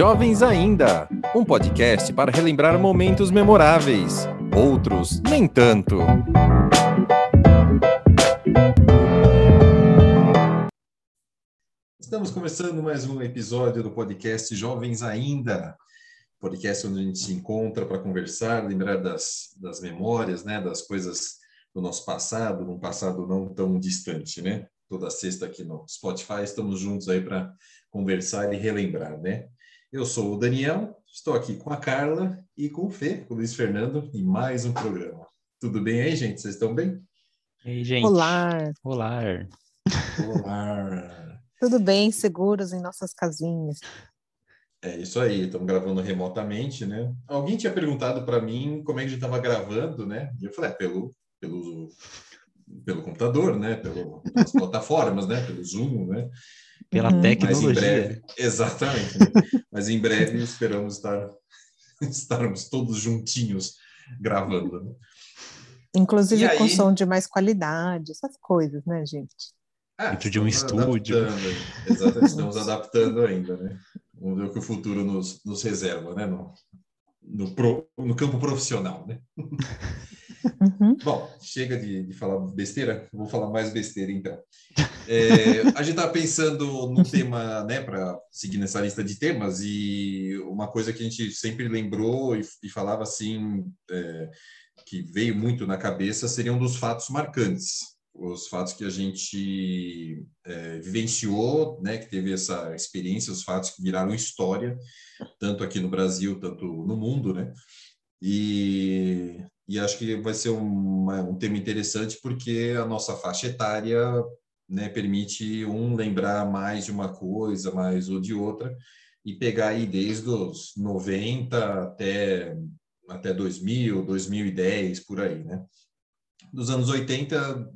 Jovens Ainda, um podcast para relembrar momentos memoráveis, outros nem tanto. Estamos começando mais um episódio do podcast Jovens Ainda, podcast onde a gente se encontra para conversar, lembrar das, das memórias, né, das coisas do nosso passado, num passado não tão distante, né? Toda sexta aqui no Spotify, estamos juntos aí para conversar e relembrar, né? Eu sou o Daniel, estou aqui com a Carla e com o Fê, com o Luiz Fernando, em mais um programa. Tudo bem aí, gente? Vocês estão bem? Ei, gente. Olá. Olá. Olá. Tudo bem, seguros em nossas casinhas. É isso aí, estamos gravando remotamente, né? Alguém tinha perguntado para mim como é que a gente estava gravando, né? E eu falei, é, pelo, pelo, pelo computador, né? Pelas plataformas, né? Pelo Zoom, né? Pela Uhum. tecnologia. Mas em breve, exatamente. né? Mas em breve esperamos estar estarmos todos juntinhos gravando. Né? Inclusive E com aí? som de mais qualidade, essas coisas, né, gente? Ah, Dentro de um estúdio. Exatamente, estamos adaptando ainda, né? Vamos ver o que o futuro nos, nos reserva, né? No, no, pro- no campo profissional, né? Uhum. Bom, chega de, de falar besteira, vou falar mais besteira então. É, a gente estava pensando no tema, né, para seguir nessa lista de temas, e uma coisa que a gente sempre lembrou e, e falava assim, é, que veio muito na cabeça, seriam dos fatos marcantes, os fatos que a gente é, vivenciou, né, que teve essa experiência, os fatos que viraram história, tanto aqui no Brasil, tanto no mundo, né? E, e acho que vai ser um tema interessante porque a nossa faixa etária né, permite um lembrar mais de uma coisa, mais ou de outra, e pegar aí desde os 90 até, até 2000, 2010, por aí, né? Dos anos 80,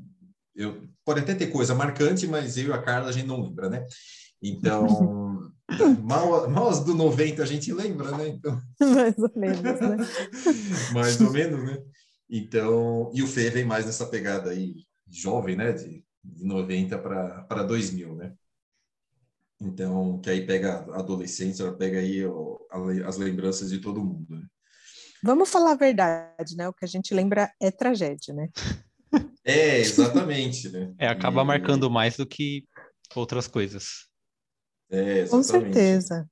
eu, pode até ter coisa marcante, mas eu e a Carla a gente não lembra, né? Então, mal, mal as do 90 a gente lembra, né? Então, Mais ou menos, né? mais ou menos, né? Então, e o Fê vem mais nessa pegada aí, jovem, né? De, de 90 para 2000, né? Então, que aí pega a adolescência, pega aí le- as lembranças de todo mundo, né? Vamos falar a verdade, né? O que a gente lembra é tragédia, né? É, exatamente, né? É, acaba E- marcando mais do que outras coisas. É, Com certeza.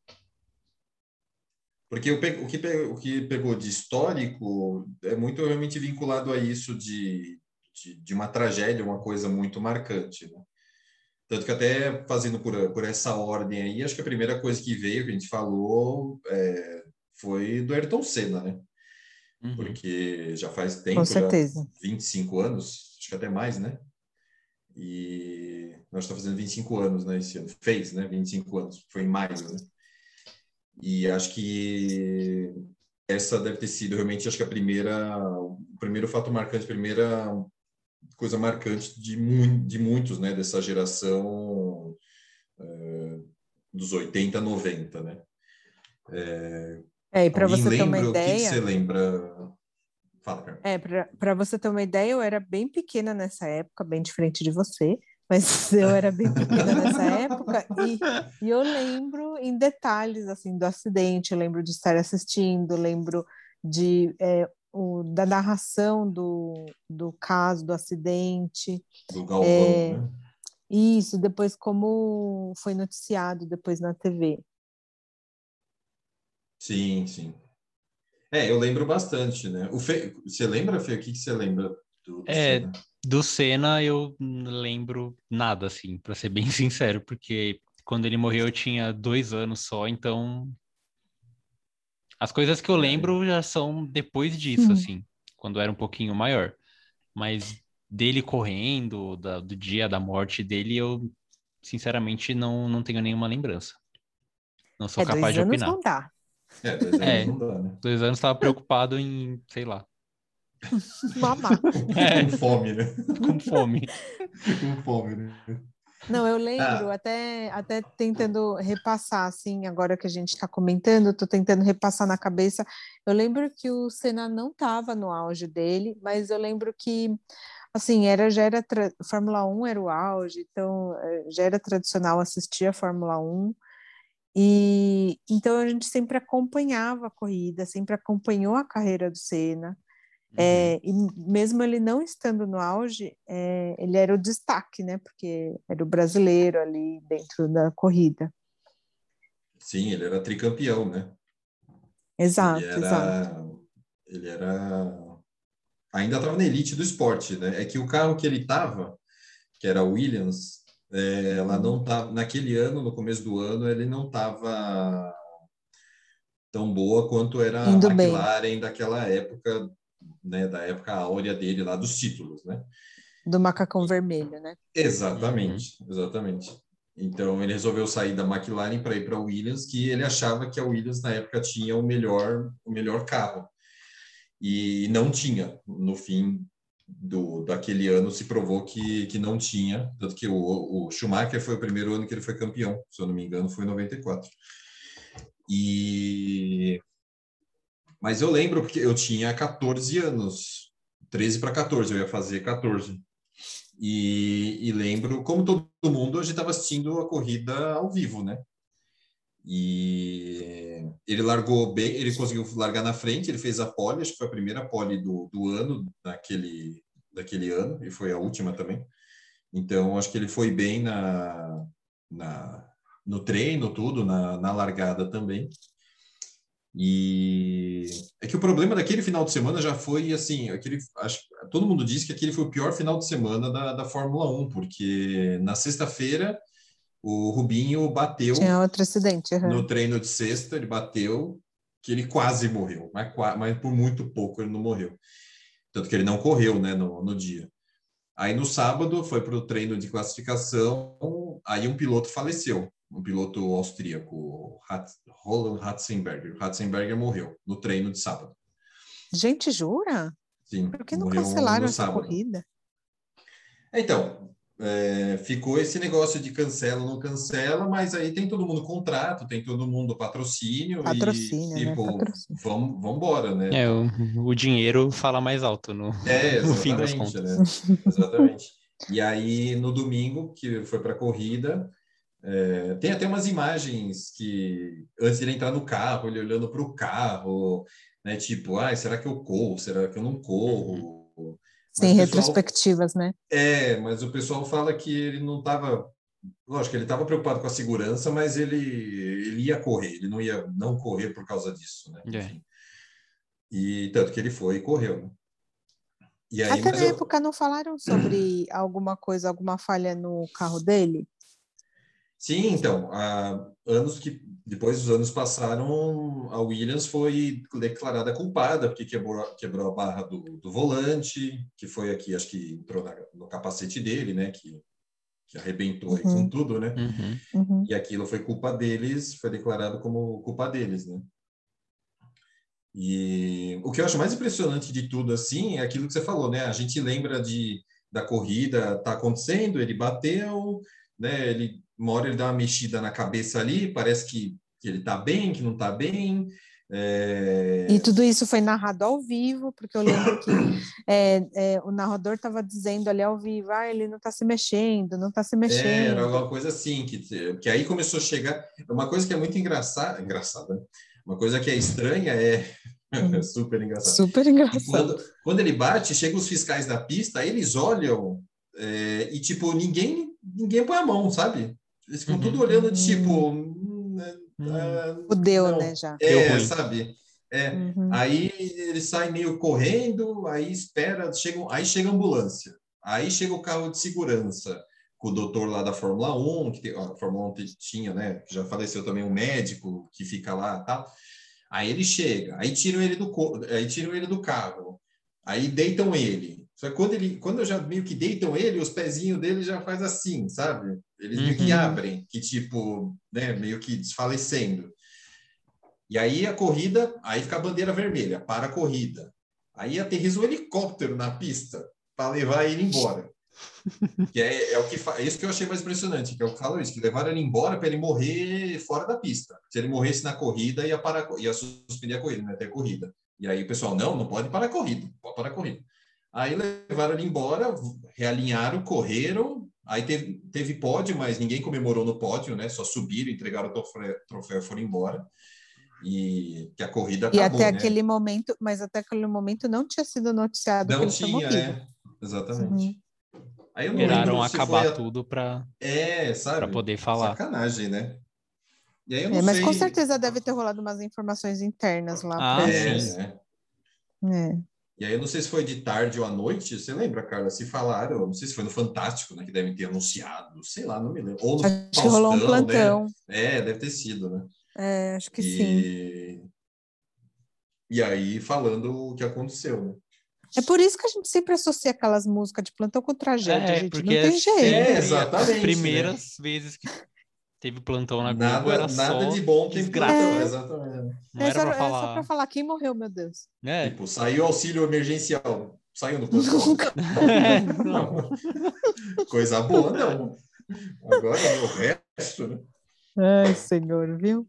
Porque o, o que, o que pegou de histórico é muito realmente vinculado a isso de, de, de uma tragédia, uma coisa muito marcante, né? Tanto que até fazendo por, por essa ordem aí, acho que a primeira coisa que veio, que a gente falou, é, foi do Ayrton Senna, né? Uhum. Porque já faz tempo, Com já certeza. 25 anos, acho que até mais, né? E nós estamos fazendo 25 anos, né, esse ano. Fez, né, 25 anos. Foi em maio, né? E acho que essa deve ter sido realmente, acho que a primeira, o primeiro fato marcante, a primeira coisa marcante de, mu de muitos, né, dessa geração eh, dos 80, 90, né? É, e para você ter uma lembra? O que que ideia, você lembra? Fala, cara. é, para você ter uma ideia, eu era bem pequena nessa época, bem diferente de você, mas eu era bem pequena nessa época e, e eu lembro em detalhes assim do acidente, eu lembro de estar assistindo, lembro de é, o, da narração do, do caso do acidente, Do Galvão, É, né? isso, depois como foi noticiado depois na TV. Sim, sim. É, eu lembro bastante, né? O Fê, você lembra, Fê? O que, que você lembra do, do É, Senna? Do Senna eu não lembro nada, assim, pra ser bem sincero, porque quando ele morreu eu tinha dois anos só, então as coisas que eu É. lembro já são depois disso, Hum. assim, quando eu era um pouquinho maior. Mas dele correndo, da- do dia da morte dele, eu sinceramente não, não tenho nenhuma lembrança. Não sou é, capaz dois de anos opinar. não dá. É, dois anos É. não dá, né? Dois anos estava preocupado em, sei lá, Mamar. É. Com fome, né? com fome. Com fome, né? Não, eu lembro, Ah. até, até tentando repassar, assim, agora que a gente está comentando, tô tentando repassar na cabeça. Eu lembro que o Senna não estava no auge dele, mas eu lembro que, assim, era, já era, Fórmula 1 era o auge, então eh, já era tradicional assistir a Fórmula 1, E então a gente sempre acompanhava a corrida, sempre acompanhou a carreira do Senna. É, e mesmo ele não estando no auge, é, ele era o destaque, né? Porque era o brasileiro ali dentro da corrida. Sim, ele era tricampeão, né? Exato, ele era, exato. Ele era. Ainda estava na elite do esporte, né? É que o carro que ele estava, que era Williams, é, ela não tava. Naquele ano, no começo do ano, ele não estava tão boa quanto era Indo a bem. McLaren daquela época né, da época áurea dele lá dos títulos, né? Do macacão vermelho, né? Exatamente, exatamente. Então ele resolveu sair da McLaren para ir para a Williams, que ele achava que a Williams na época tinha o melhor, o melhor carro. E não tinha. No fim do daquele ano se provou que, que não tinha, tanto que o, o Schumacher foi o primeiro ano que ele foi campeão, se eu não me engano, foi em 94. E mas eu lembro porque eu tinha 14 anos, 13 para 14, eu ia fazer 14. E, e lembro, como todo mundo, a gente estava assistindo a corrida ao vivo, né? E ele largou bem, ele conseguiu largar na frente, ele fez a pole, acho que foi a primeira pole do, do ano, daquele, daquele ano, e foi a última também. Então, acho que ele foi bem na, na, no treino, tudo, na, na largada também. E é que o problema daquele final de semana já foi assim, aquele, acho, todo mundo diz que aquele foi o pior final de semana da, da Fórmula 1, porque na sexta-feira o Rubinho bateu Tinha outro acidente. uhum. no treino de sexta, ele bateu, que ele quase morreu, mas, mas por muito pouco ele não morreu. Tanto que ele não correu né, no, no dia. Aí no sábado foi para o treino de classificação, aí um piloto faleceu, um piloto austríaco, Hat- Roland Ratzenberger. Ratzenberger morreu no treino de sábado. Gente, jura? Sim, Por que não cancelaram essa corrida? Então, é, ficou esse negócio de cancela ou não cancela, mas aí tem todo mundo contrato, tem todo mundo patrocínio, Patrocínio, e, né? e pô, Patrocínio. vamos, vamos embora, né? É, o, o dinheiro fala mais alto no, É, no fim das exatamente, contas. né? Exatamente. E aí, no domingo, que foi para a corrida, é, tem até umas imagens que, antes de ele entrar no carro, ele olhando para o carro, né? Tipo, ah, será que eu corro? Será que eu não corro? Sem O pessoal- retrospectivas, né? É, mas o pessoal fala que ele não estava. Lógico, ele estava preocupado com a segurança, mas ele, ele ia correr, ele não ia não correr por causa disso, né? É. Enfim. E tanto que ele foi e correu, né? E aí, Até na eu- época não falaram sobre alguma coisa, alguma falha no carro dele? Sim, então, há anos que depois os anos passaram, a Williams foi declarada culpada porque quebrou, quebrou a barra do, do volante, que foi aqui, acho que entrou na- no capacete dele, né? Que, que arrebentou aí com Uhum. tudo, né? Uhum. Uhum. E aquilo foi culpa deles, foi declarado como culpa deles, né? E o que eu acho mais impressionante de tudo, assim, é aquilo que você falou, né? A gente lembra de, da corrida, tá acontecendo, ele bateu, né? Ele, uma hora ele dá uma mexida na cabeça ali, parece que, que ele tá bem, que não tá bem. É... E tudo isso foi narrado ao vivo, porque eu lembro que é, é, o narrador estava dizendo ali ao vivo, ah, ele não está se mexendo, não está se É, era mexendo. alguma coisa assim, que, que aí começou a chegar. Uma coisa que é muito engraçada, engraçada, né? Uma coisa que é estranha é. Uhum. super engraçado. Super engraçado. quando, quando ele bate, chegam os fiscais da pista, aí eles olham é, e, tipo, ninguém, ninguém põe a mão, sabe? Eles ficam Uhum. tudo olhando, de, tipo... hum, é, ah, Fudeu, não. né, já. Deu É, sabe? É, Uhum. Aí ele sai meio correndo, aí espera, chega, aí chega a ambulância, aí chega o carro de segurança com o doutor lá da Fórmula 1, que tem, ó, a Fórmula 1 tinha, né? Já faleceu também um médico que fica lá e tal. Aí ele chega, aí tiram ele do, aí tiram ele do carro, aí deitam ele. Só que quando ele, quando eu já meio que deitam ele, os pezinhos dele já faz assim, sabe? Eles meio que Uhum. abrem, que tipo, né? Meio que desfalecendo. E aí a corrida, aí fica a bandeira vermelha, para a corrida. Aí aterriza um helicóptero na pista para levar ele embora. que é, é o que fa... é isso que eu achei mais impressionante, que é o que falo isso, que levaram ele embora para ele morrer fora da pista. Se ele morresse na corrida, ia parar, ia suspender a corrida, né, até a corrida. E aí o pessoal, não, não pode parar a corrida, pode parar a corrida. Aí levaram ele embora, realinharam, correram, Aí teve, teve pódio, mas ninguém comemorou no pódio, né? Só subiram, entregaram o troféu, troféu e foram embora. E que a corrida E acabou, até né? aquele momento, mas até aquele momento não tinha sido noticiado que Não tinha, morrido. é. Exatamente. Aí eu não Esperaram acabar a- tudo para É, sabe? poder falar. Sacanagem, né? E aí eu não É, mas sei... com certeza deve ter rolado umas informações internas lá. Ah, pra- É, né? É. E aí eu não sei se foi de tarde ou à noite, você lembra, Carla? Se falaram, não sei se foi no Fantástico, né? Que devem ter anunciado, sei lá, não me lembro. Ou no Acho que rolou um Faustão, né? plantão. É, deve ter sido, né? É, acho que sim. e... E aí falando o que aconteceu, né? É por isso que a gente sempre associa aquelas músicas de plantão com tragédia, É, gente. porque Não tem é jeito. É, exatamente, As primeiras vezes que teve plantão na Globo Nada, era nada só de bom tem desgraça. É. exatamente. Não É era só, pra é só falar. pra falar quem morreu, meu Deus. É. Tipo, saiu auxílio emergencial, saiu no plantão. Nunca. É, não. Coisa boa, não. Agora o resto, né? Ai, senhor, viu?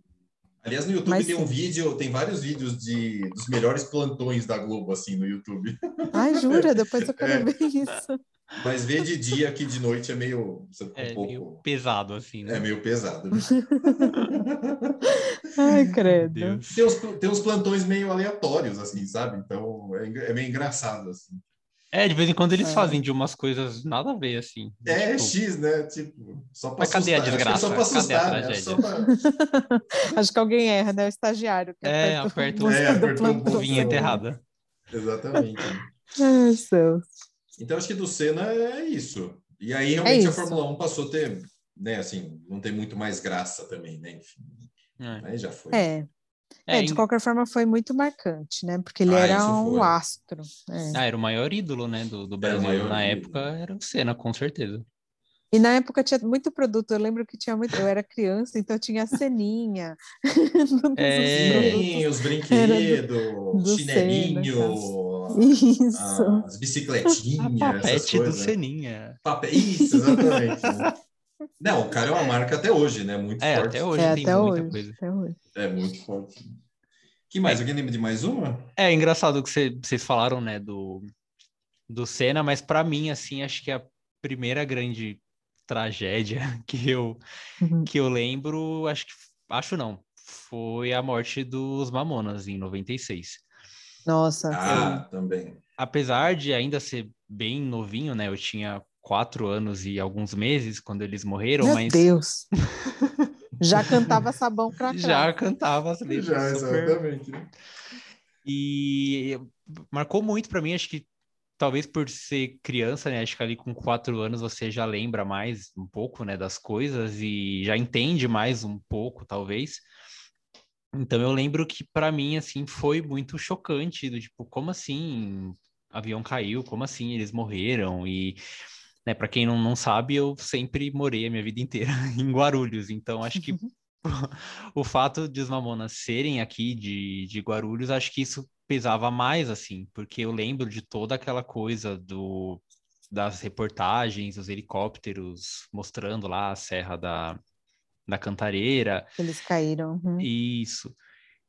Aliás, no YouTube Mas tem um vídeo, tem vários vídeos de, dos melhores plantões da Globo, assim, no YouTube. Ai, jura? Depois eu quero É. ver isso. Mas ver de dia aqui de noite é meio. Um É pouco. meio pesado, assim, né? É meio pesado. né? Ai, credo. Deus. Tem, uns, tem uns plantões meio aleatórios, assim, sabe? Então é, é meio engraçado, assim. É, de vez em quando eles É. fazem de umas coisas nada a ver, assim. É Tipo, X, né? Tipo, só pra Mas cadê a assustar. Acho que é só pra desgraça? Cadê a assustar, né? pra... Acho que alguém erra, né? O estagiário que É, aperta, aperta É, plantão. vinheta errada. Exatamente. Ai, céus. Então, acho que do Senna é isso. E aí, realmente, a É isso. Fórmula 1 passou a ter, né, assim, não tem muito mais graça também, né? Enfim, É. aí já foi. É. É, É, de em- qualquer forma foi muito marcante, né? Porque ele Ah, era um foi. astro. é. Ah, era o maior ídolo, né, do, do Brasil maior na ídolo. época, era o Senna, com certeza. E na época tinha muito produto. Eu lembro que tinha muito. Eu era criança, então tinha ceninha. Todos os É. Os brinquedos, do chinelinho, as bicicletinhas, A essas papete do coisas. né? Pape- Isso, exatamente. Não, o cara é uma marca até hoje, né? Muito É, forte. até hoje É, tem até muita hoje, coisa. até hoje. É muito forte. que mais? Alguém lembra de mais uma? É engraçado que cê- vocês falaram, né, do, do Senna, mas pra mim, assim, acho que a primeira grande tragédia que eu, Uhum. que eu lembro, acho que, acho não, foi a morte dos Mamonas em 96. Nossa. Ah, também. Apesar de ainda ser bem novinho, né, eu tinha quatro anos e alguns meses quando eles morreram, Meu mas Deus. Já cantava sabão cracrá. já cantava as Já, letras super exatamente. E marcou muito pra mim, acho que talvez por ser criança, né? Acho que ali com quatro anos você já lembra mais um pouco, né, das coisas e já entende mais um pouco, talvez. Então eu lembro que pra mim assim foi muito chocante, do tipo, como assim avião caiu? Como assim eles morreram? E né, para quem não, não sabe, eu sempre morei a minha vida inteira em Guarulhos, então acho que o fato de os Mamonas serem aqui de, de Guarulhos, acho que isso pesava mais, assim, porque eu lembro de toda aquela coisa do, das reportagens, os helicópteros mostrando lá a Serra da, da Cantareira, Eles caíram. uhum. isso.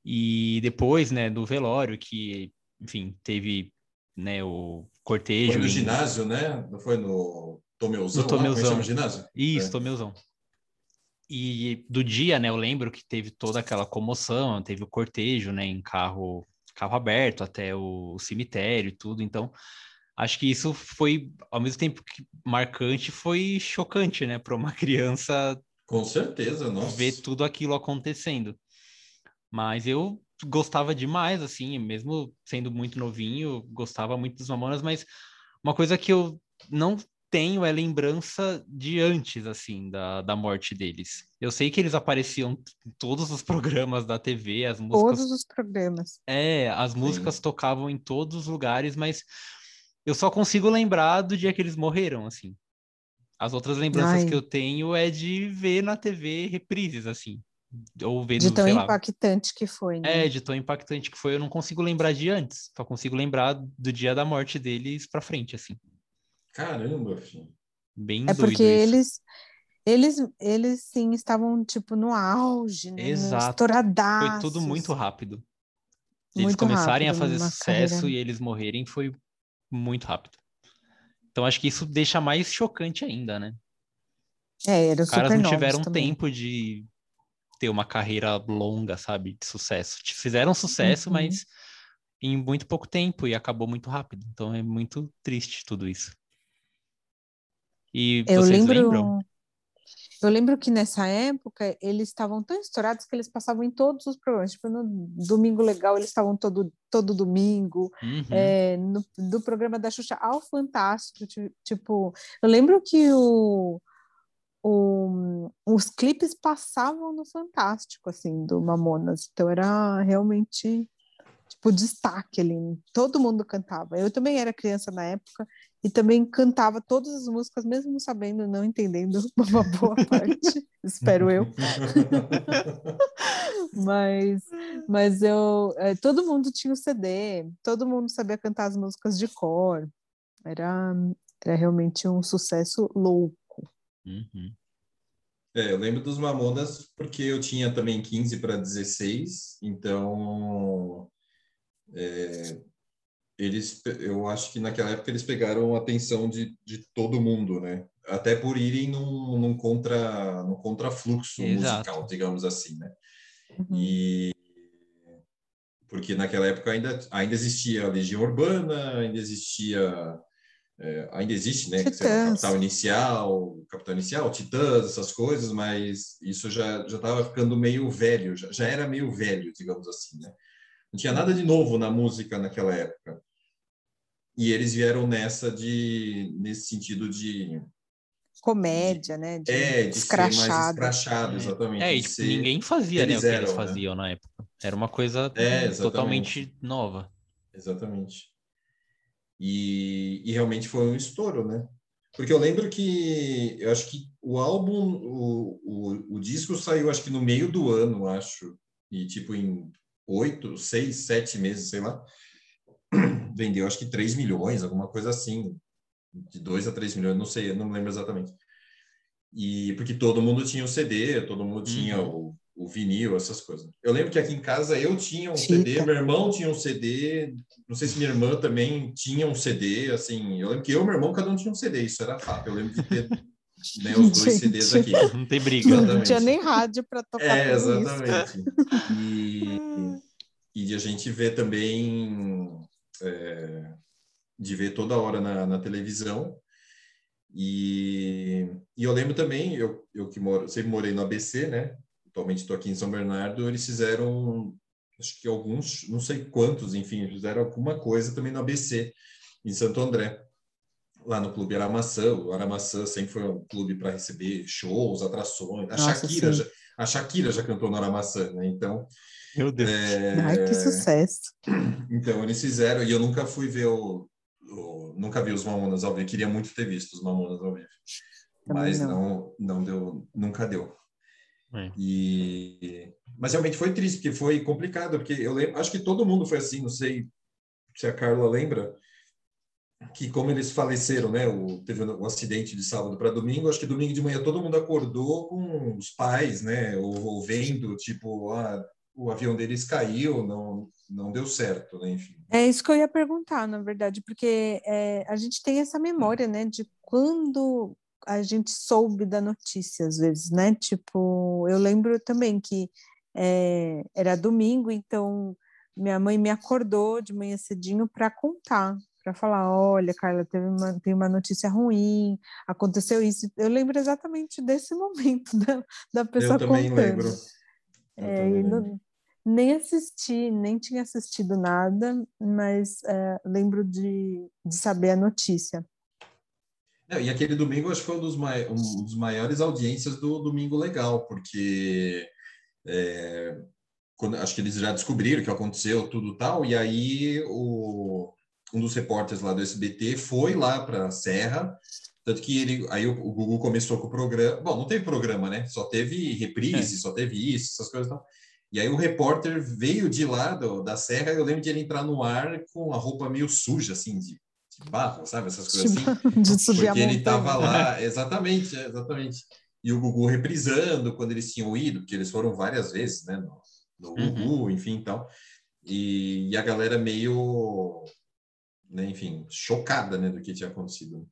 E depois, né, do velório, que, enfim, teve, né, o cortejo... Foi no em- ginásio, né? Não foi no Tomeuzão? No é Tomeuzão. o ginásio? Isso, É. Tomeuzão. E do dia, né, eu lembro que teve toda aquela comoção, teve o cortejo, né, em carro, carro aberto até o cemitério e tudo. Então, acho que isso foi, ao mesmo tempo que marcante, foi chocante, né, para uma criança Com certeza, nossa. ver tudo aquilo acontecendo. Mas eu gostava demais, assim, mesmo sendo muito novinho, gostava muito dos Mamonas, mas uma coisa que eu não tenho é lembrança de antes, assim, da, da morte deles. Eu sei que eles apareciam em todos os programas da TV, as músicas Todos os programas. é, as músicas tocavam em todos os lugares, mas eu só consigo lembrar do dia que eles morreram, assim. As outras lembranças Ai. que eu tenho é de ver na TV reprises, assim. Ou De tão sei lá. impactante que foi, né? É, de tão impactante que foi, eu não consigo lembrar de antes. Só consigo lembrar do dia da morte deles pra frente, assim. Caramba, filho. Bem É doido porque isso. eles, eles, eles sim estavam tipo no auge, né? Exato. Foi tudo muito rápido. Eles Muito começarem a rápido, fazer uma sucesso carreira. e eles morrerem foi muito rápido. Então acho que isso deixa mais chocante ainda, né? É, eram Os caras não tiveram também. tempo de ter uma carreira longa, sabe, de sucesso. Fizeram sucesso, Uhum. mas em muito pouco tempo e acabou muito rápido. Então é muito triste tudo isso. E Eu vocês lembro, lembram? eu lembro que nessa época eles estavam tão estourados que eles passavam em todos os programas. Tipo, no Domingo Legal eles estavam todo, todo domingo. Uhum. É, no, do programa da Xuxa ao Fantástico. ti- Tipo, eu lembro que o, o- os clipes passavam no Fantástico, assim, do Mamonas. Então era realmente tipo destaque ali. Todo mundo cantava. Eu também era criança na época e também cantava todas as músicas, mesmo sabendo, não entendendo uma boa parte, espero eu. Mas, mas eu, eh, todo mundo tinha o CD, todo mundo sabia cantar as músicas de cor. Era, era realmente um sucesso louco. Uhum. É, eu lembro dos Mamonas porque eu tinha também 15 para 16, então é, eles, eu acho que naquela época eles pegaram a atenção de, de todo mundo, né? Até por irem num, num contra, num contrafluxo Exato. musical, digamos assim, né? Uhum. E porque naquela época ainda, ainda existia a Legião Urbana, ainda existia, é, ainda existe, né? Capital Inicial, Capital Inicial, Titãs, essas coisas, mas isso já já estava ficando meio velho, já, já era meio velho, digamos assim, né? Não tinha nada de novo na música naquela época. E eles vieram nessa de nesse sentido de Comédia, né? De é, de ser mais escrachado. escrachado, exatamente. É, e tipo, ser- ninguém fazia, né, eles o que eles eram, né? faziam na época. Era uma coisa É, totalmente nova. Exatamente. E, e realmente foi um estouro, né? Porque eu lembro que eu acho que o álbum, o, o, o disco saiu acho que no meio do ano, acho, e tipo em oito, seis, sete meses, sei lá, vendeu acho que 3 milhões, alguma coisa assim, de 2 a 3 milhões, não sei, não lembro exatamente. E porque todo mundo tinha o CD, todo mundo tinha o, o vinil, essas coisas. Eu lembro que aqui em casa eu tinha um CD, Fita. meu irmão tinha um CD, não sei se minha irmã também tinha um CD, assim, eu lembro que eu e meu irmão, cada um tinha um CD, isso era fato, eu lembro de ter né, os dois Gente. CDs aqui. Não tem briga. Não Exatamente. tinha nem rádio para tocar É, exatamente. E, e de a gente ver também, é, de ver toda hora na, na televisão. E, e eu lembro também, eu, eu que moro, sempre morei no ABC, né? Atualmente estou aqui em São Bernardo, eles fizeram, acho que alguns, não sei quantos, enfim, fizeram alguma coisa também no ABC, em Santo André lá no Clube Aramaçã. O Aramaçã sempre foi um clube para receber shows, atrações. A Nossa, Shakira, sim. já, a Shakira já cantou no Aramaçã, né? Então, Meu Deus. é, Ai, que sucesso. então eles fizeram e eu nunca fui ver o, o- nunca vi os Mamonas ao vivo. Queria muito ter visto os Mamonas ao vivo, Também mas não. não. não deu, nunca deu. É. E mas realmente foi triste porque foi complicado porque eu lembro, acho que todo mundo foi assim, não sei se a Carla lembra que como eles faleceram, né? O, teve um acidente de sábado para domingo. Acho que domingo de manhã todo mundo acordou com os pais, né? Ou, ou vendo, tipo, ah, o avião deles caiu, não, não deu certo, né? Enfim. É isso que eu ia perguntar, na verdade, porque é, a gente tem essa memória, né, de quando a gente soube da notícia, às vezes, né? Tipo, eu lembro também que é, era domingo, então minha mãe me acordou de manhã cedinho para contar, para falar, olha, Carla, teve uma, tem uma notícia ruim, aconteceu isso. Eu lembro exatamente desse momento da, da pessoa eu também contando. lembro. Eu É, também lembro. não- nem assisti, nem tinha assistido nada, mas é, lembro de, de saber a notícia. Não, e aquele domingo acho que foi um dos, mai, um dos maiores audiências do Domingo Legal, porque é, quando, acho que eles já descobriram o que aconteceu, tudo tal, e aí o, um dos repórteres lá do SBT foi lá para a Serra, tanto que ele, aí o, o Google começou com o programa, bom, não teve programa, né? Só teve reprise, só teve isso, essas coisas e tal. E aí o repórter veio de lá do, da Serra, eu lembro de ele entrar no ar com a roupa meio suja, assim, de, de barro, sabe? Essas coisas assim. de subir a Porque ele estava lá, exatamente, exatamente. E o Gugu reprisando quando eles tinham ido, porque eles foram várias vezes, né? No, no Uhum. Gugu, enfim, tal. E, e a galera meio, né, enfim, chocada, né, do que tinha acontecido.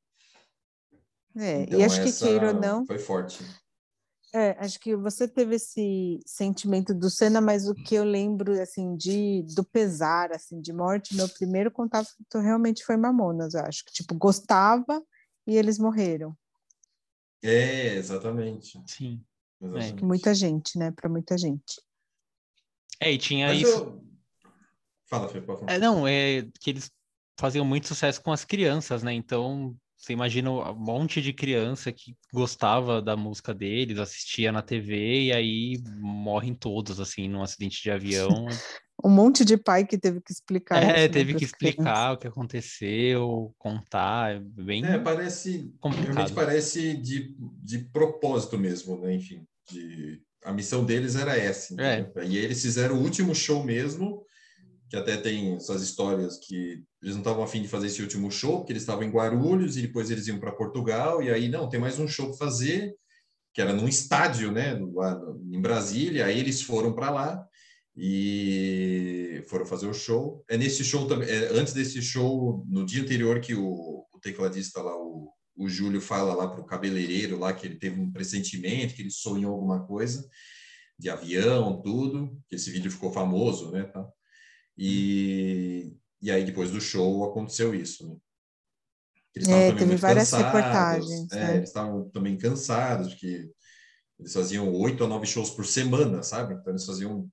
É, então, e acho que queira ou não. Foi forte. É, acho que você teve esse sentimento do Senna, mas o que eu lembro assim de do pesar assim de morte, meu primeiro contato realmente foi Mamonas, eu acho que tipo gostava e eles morreram. É, exatamente. Sim. Exatamente. É. Muita gente, né? Para muita gente. É, e tinha mas isso. Eu... Fala, Fê, pode falar. É, não, é que eles faziam muito sucesso com as crianças, né? Então você imagina um monte de criança que gostava da música deles, assistia na TV e aí morrem todos, assim, num acidente de avião. um monte de pai que teve que explicar. É, isso, teve né, que explicar crianças. o que aconteceu, contar, é bem. É, parece. Complicado. Realmente parece de, de propósito mesmo, né? Enfim, de, a missão deles era essa. É. E eles fizeram o último show mesmo que até tem essas histórias que eles não estavam afim de fazer esse último show, porque eles estavam em Guarulhos e depois eles iam para Portugal, e aí, não, tem mais um show para fazer, que era num estádio, né, lá em Brasília, aí eles foram para lá e foram fazer o show. É nesse show também, é, antes desse show, no dia anterior que o, o tecladista lá, o, o Júlio fala lá para o cabeleireiro lá que ele teve um pressentimento, que ele sonhou alguma coisa de avião, tudo, que esse vídeo ficou famoso, né, tá? E, e aí, depois do show, aconteceu isso. Né? Eles é, teve várias cansados, reportagens. É, né? Eles estavam também cansados, porque eles faziam oito a nove shows por semana, sabe? Então, eles faziam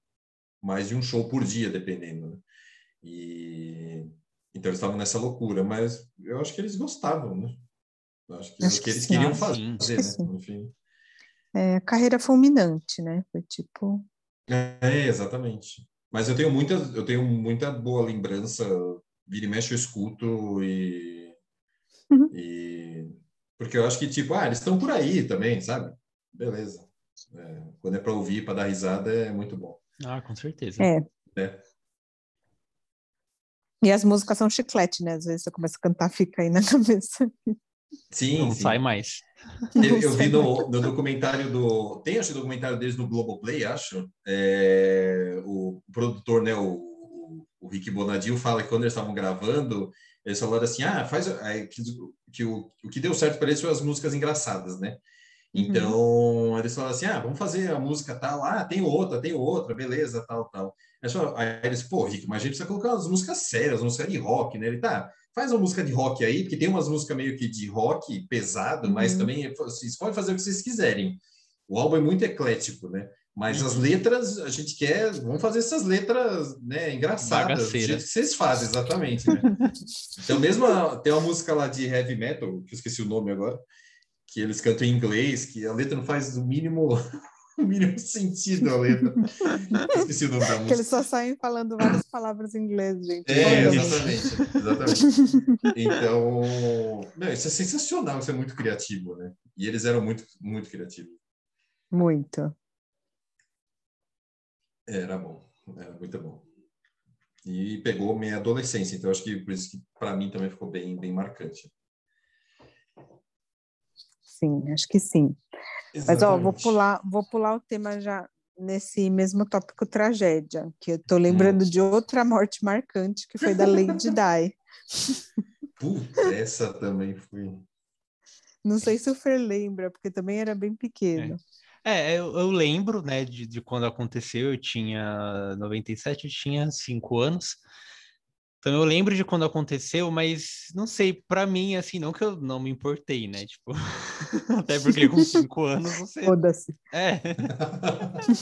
mais de um show por dia, dependendo. Né? E então eles estavam nessa loucura, mas eu acho que eles gostavam, né? Eu acho que, acho que eles sim, queriam fazer, né? Enfim. É, carreira fulminante, né? Foi tipo. É, exatamente. Mas eu tenho muita, eu tenho muita boa lembrança. Vira e mexe eu escuto e, uhum. e porque eu acho que tipo, ah, eles estão por aí também, sabe? Beleza. É, quando é para ouvir, para dar risada, é muito bom. Ah, com certeza. É. é. E as músicas são chiclete, né? Às vezes você começa a cantar, fica aí na cabeça. Sim, não sim. sai mais. Eu, eu vi no, no, documentário do. Tem, acho, documentário deles no Globoplay, acho. É, o produtor, né, o, o Rick Bonadio, fala que quando eles estavam gravando, eles falaram assim: ah, faz. É, que, que o, o que deu certo para eles foi as músicas engraçadas, né? Uhum. Então, uhum. eles falaram assim: ah, vamos fazer a música tal, ah, tem outra, tem outra, beleza, tal, tal. Aí eles, pô, Rick, mas a gente precisa colocar umas músicas sérias, músicas de rock, né? Ele tá, faz uma música de rock aí, porque tem umas músicas meio que de rock pesado, uhum. mas também vocês podem fazer o que vocês quiserem. O álbum é muito eclético, né? Mas uhum. as letras, a gente quer, vamos fazer essas letras, né, engraçadas, do jeito que vocês fazem, exatamente, né? então, mesmo a, tem uma música lá de heavy metal, que eu esqueci o nome agora, que eles cantam em inglês, que a letra não faz o mínimo o mínimo sentido a letra. Esqueci o nome da música. Que eles só saem falando várias palavras em inglês, gente. É, exatamente. exatamente. Então, não, isso é sensacional, isso é muito criativo, né? E eles eram muito, muito criativos. Muito. Era bom, era muito bom. E pegou minha adolescência, então acho que por isso que para mim também ficou bem, bem marcante. Sim, acho que sim. Exatamente. Mas ó, vou pular, vou pular o tema já nesse mesmo tópico tragédia, que eu tô lembrando hum. de outra morte marcante que foi da Lady Di. Puta, essa também foi. Não sei se o Fer lembra, porque também era bem pequeno. É, é eu, eu, lembro, né, de, de quando aconteceu, eu tinha 97, eu tinha 5 anos. Então eu lembro de quando aconteceu, mas não sei, para mim, assim, não que eu não me importei, né? Tipo, até porque com cinco anos você. Foda-se. É.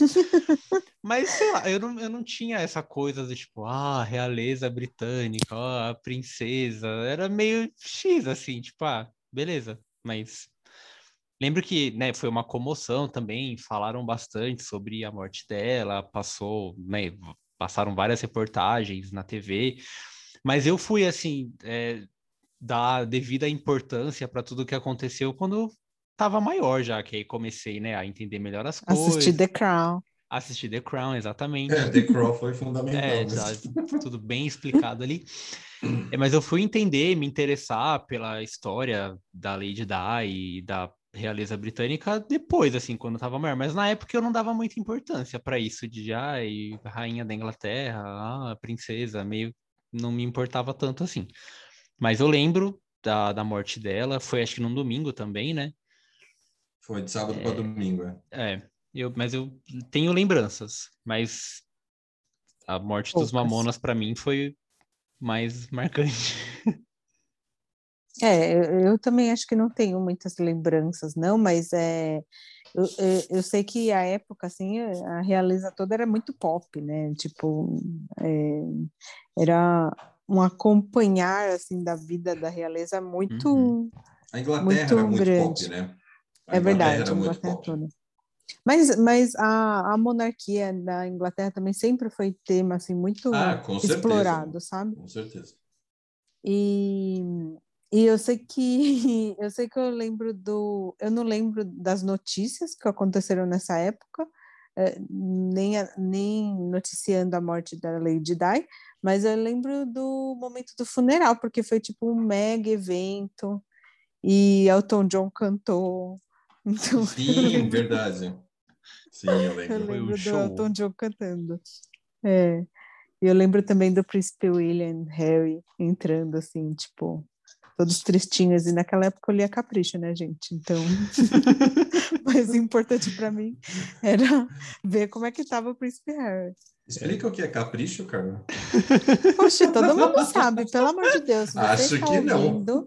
mas sei lá, eu não, eu não tinha essa coisa de tipo, ah, realeza britânica, ah, a princesa. Era meio X, assim, tipo, ah, beleza. Mas lembro que, né, foi uma comoção também, falaram bastante sobre a morte dela, passou, né, passaram várias reportagens na TV, mas eu fui assim é, dar devida importância para tudo que aconteceu quando estava maior já, que aí comecei né, a entender melhor as coisas. Assistir The Crown. Assistir The Crown, exatamente. É, The Crown foi fundamental. É, já, tudo bem explicado ali. É, mas eu fui entender, me interessar pela história da Lady Di e da realeza britânica depois, assim, quando eu tava maior. Mas na época eu não dava muita importância para isso de, ai, rainha da Inglaterra, ah, princesa, meio não me importava tanto assim. Mas eu lembro da, da morte dela. Foi acho que num domingo também, né? Foi de sábado para domingo, é. É, eu, mas eu tenho lembranças, mas a morte dos Poucas. Mamonas para mim foi mais marcante. É, eu, também acho que não tenho muitas lembranças, não, mas é, eu, eu, eu sei que a época, assim, a realeza toda era muito pop, né? Tipo, é, era um acompanhar, assim, da vida da realeza muito... Uhum. A Inglaterra Muito era muito grande. pop, né? A É Inglaterra verdade, a muito Inglaterra pop. toda. Mas, mas a, a monarquia da Inglaterra também sempre foi tema, assim, muito Ah, certeza. explorado, sabe? Com certeza. E, e eu sei que eu sei que eu lembro do. Eu não lembro das notícias que aconteceram nessa época, eh, nem, a- nem noticiando a morte da Lady Di, mas eu lembro do momento do funeral, porque foi tipo um mega evento e Elton John cantou. Então, Sim, verdade. Sim, eu eu lembro. Foi um lembro do show. Elton John cantando. É. E eu lembro também do príncipe William Harry entrando assim, tipo, todos tristinhos. E naquela época eu lia Capricho, né, gente? Então, o mais importante para mim era ver como é que tava o príncipe Harry. Explica o que é capricho, cara. Poxa, todo mundo sabe, pelo amor de Deus. Se você Acho está que não. ouvindo,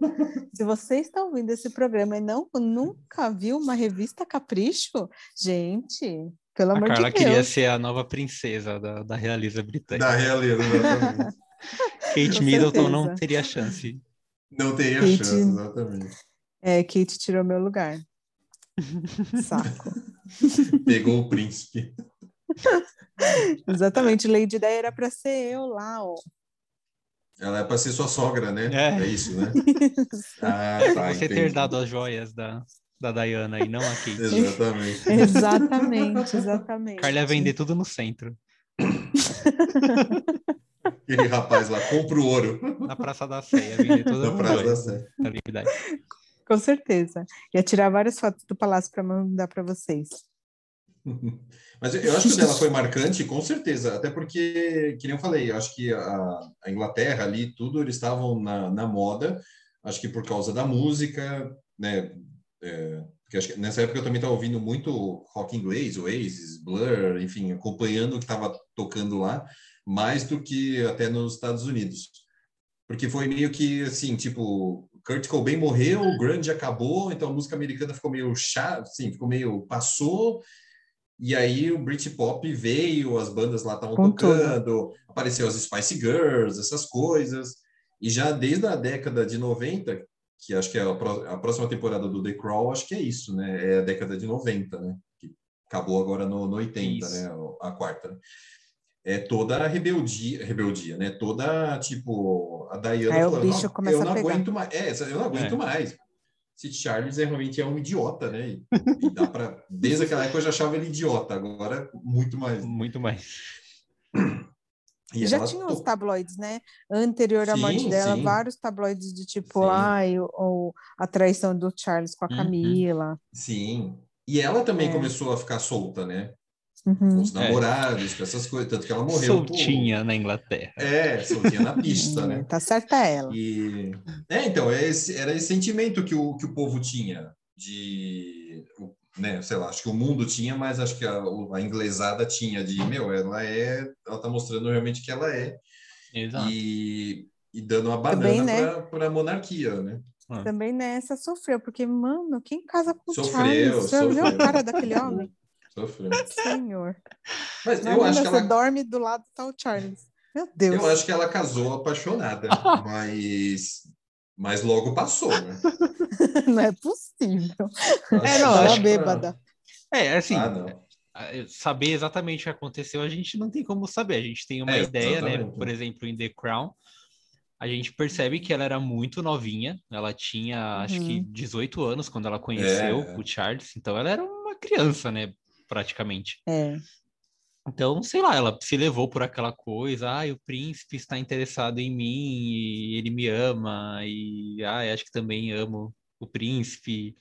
se você está ouvindo esse programa e não nunca viu uma revista Capricho, gente, pelo A amor Carla de Deus. queria ser a nova princesa da, da realeza britânica. Da realeza, exatamente. Kate Com Middleton não teria chance. Não tem a Kate- chance, exatamente. É, Kate tirou meu lugar. Saco. Pegou o príncipe. Exatamente, Lady Di era para ser eu lá, ó. Ela é para ser sua sogra, né? É. É, isso, né? Ah, tá, Você ter entendi. dado as joias da, da Diana e não a Kate. Exatamente. exatamente, exatamente. Carla ia vender tudo no centro, Aquele rapaz lá, compra o ouro na Praça da Sé. As Praça da Sé. Com certeza. Ia tirar várias fotos do palácio para mandar para vocês. Mas eu acho que o dela foi marcante, com certeza. Até porque, que nem eu falei, eu acho que a, a Inglaterra ali, tudo, eles estavam na, na moda. Acho que por causa da música, né? É, porque acho que nessa época eu também estava ouvindo muito rock inglês, Oasis, Blur, enfim, acompanhando o que estava tocando lá, mais do que até nos Estados Unidos. Porque foi meio que assim, tipo, Kurt Cobain morreu, o grunge acabou, então a música americana ficou meio chata, assim, ficou meio passou. E aí o Britpop veio, as bandas lá estavam Com tudo. tocando, apareceu as Spice Girls, essas coisas. E já desde a década de 90, que acho que é a, pró- a próxima temporada do The Crawl, acho que é isso, né? É a década de 90, né? Que acabou agora no, no 80, Isso. né? A quarta. É toda a rebeldia, rebeldia, né? Toda, tipo, a Diana Aí o falando, bicho "Não, começa eu a não pegar." aguento mais. É, eu não aguento É. mais. Esse Charles é, realmente é um idiota, né? E, e dá para Desde aquela época eu já achava ele idiota, agora muito mais. Muito mais. E Já tinha to- os tabloides, né? Anterior à Sim, morte dela, sim. vários tabloides de tipo, ai, o- o- a traição do Charles com a Uhum. Camila. Sim. E ela também É. começou a ficar solta, né? Com Uhum. os namorados, com essas coisas. Tanto que ela morreu. Soltinha na Inglaterra. É, soltinha na pista, né? Tá certa ela. E é, então, é esse- era esse sentimento que o, que o povo tinha de, o- né, sei lá, acho que o mundo tinha, mas acho que a, o- a inglesada tinha de, meu, ela é, ela tá mostrando realmente que ela é Exato. e, e dando uma Também, banana né? para a monarquia, né? Ah. Também nessa sofreu, porque, mano, quem casa com o Sofreu, Charles? Você viu sofreu. a cara daquele homem? Sofreu. Senhor. Mas eu Imagina, acho que você ela, dorme do lado tá o Charles. Meu Deus. eu acho que ela casou apaixonada, mas mas logo passou, né? Não é possível. É, não, acho que- bêbada. É, assim, Ah, não. a- saber exatamente o que aconteceu, a gente não tem como saber. A gente tem uma É, ideia, né? exatamente. Por exemplo, em The Crown, a gente percebe que ela era muito novinha. Ela tinha, acho que, Uhum. 18 anos quando ela conheceu É. o Charles. Então, ela era uma criança, né? Praticamente. É. Então, sei lá, ela se levou por aquela coisa, ah, o príncipe está interessado em mim e ele me ama, e ah, acho que também amo o príncipe.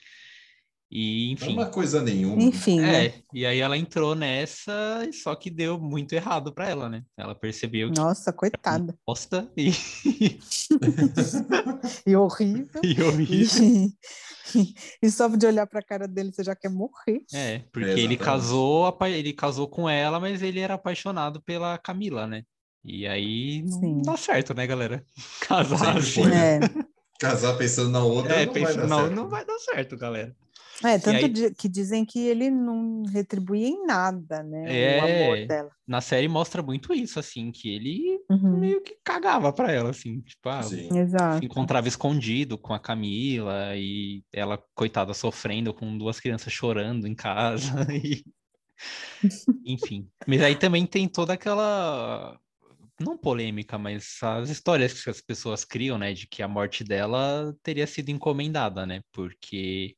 E, enfim. Não é uma coisa nenhuma. Enfim, né? É, e aí ela entrou nessa, só que deu muito errado para ela, né? Ela percebeu que Nossa, coitada. bosta e, E horrível. e horrível. E, e só de olhar pra cara dele, você já quer morrer. É, porque É, ele casou, ele casou com ela, mas ele era apaixonado pela Camila, né? E aí não Sim. dá certo, né, galera? Casar assim. foi, né? É, Casar pensando na outra É, não pensa- vai dar não, certo. não vai dar certo, galera. É tanto aí- que dizem que ele não retribui em nada, né? O É. amor dela. Na série mostra muito isso, assim, que ele Uhum, meio que cagava pra ela, assim, tipo, ah, Sim. se Exato. encontrava escondido com a Camila e ela, coitada, sofrendo com duas crianças chorando em casa e... Enfim. Mas aí também tem toda aquela... Não polêmica, mas as histórias que as pessoas criam, né? De que a morte dela teria sido encomendada, né? Porque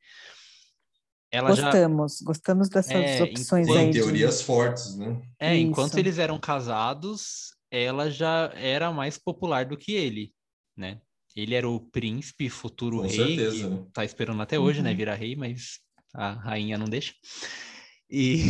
ela já... Gostamos, gostamos dessas É, opções enquanto- aí. Tem de- teorias fortes, né? É, enquanto Isso. eles eram casados, ela já era mais popular do que ele, né? Ele era o príncipe, futuro Com rei, certeza, que né? tá esperando até hoje, né? Uhum. Virar rei, mas a rainha não deixa. E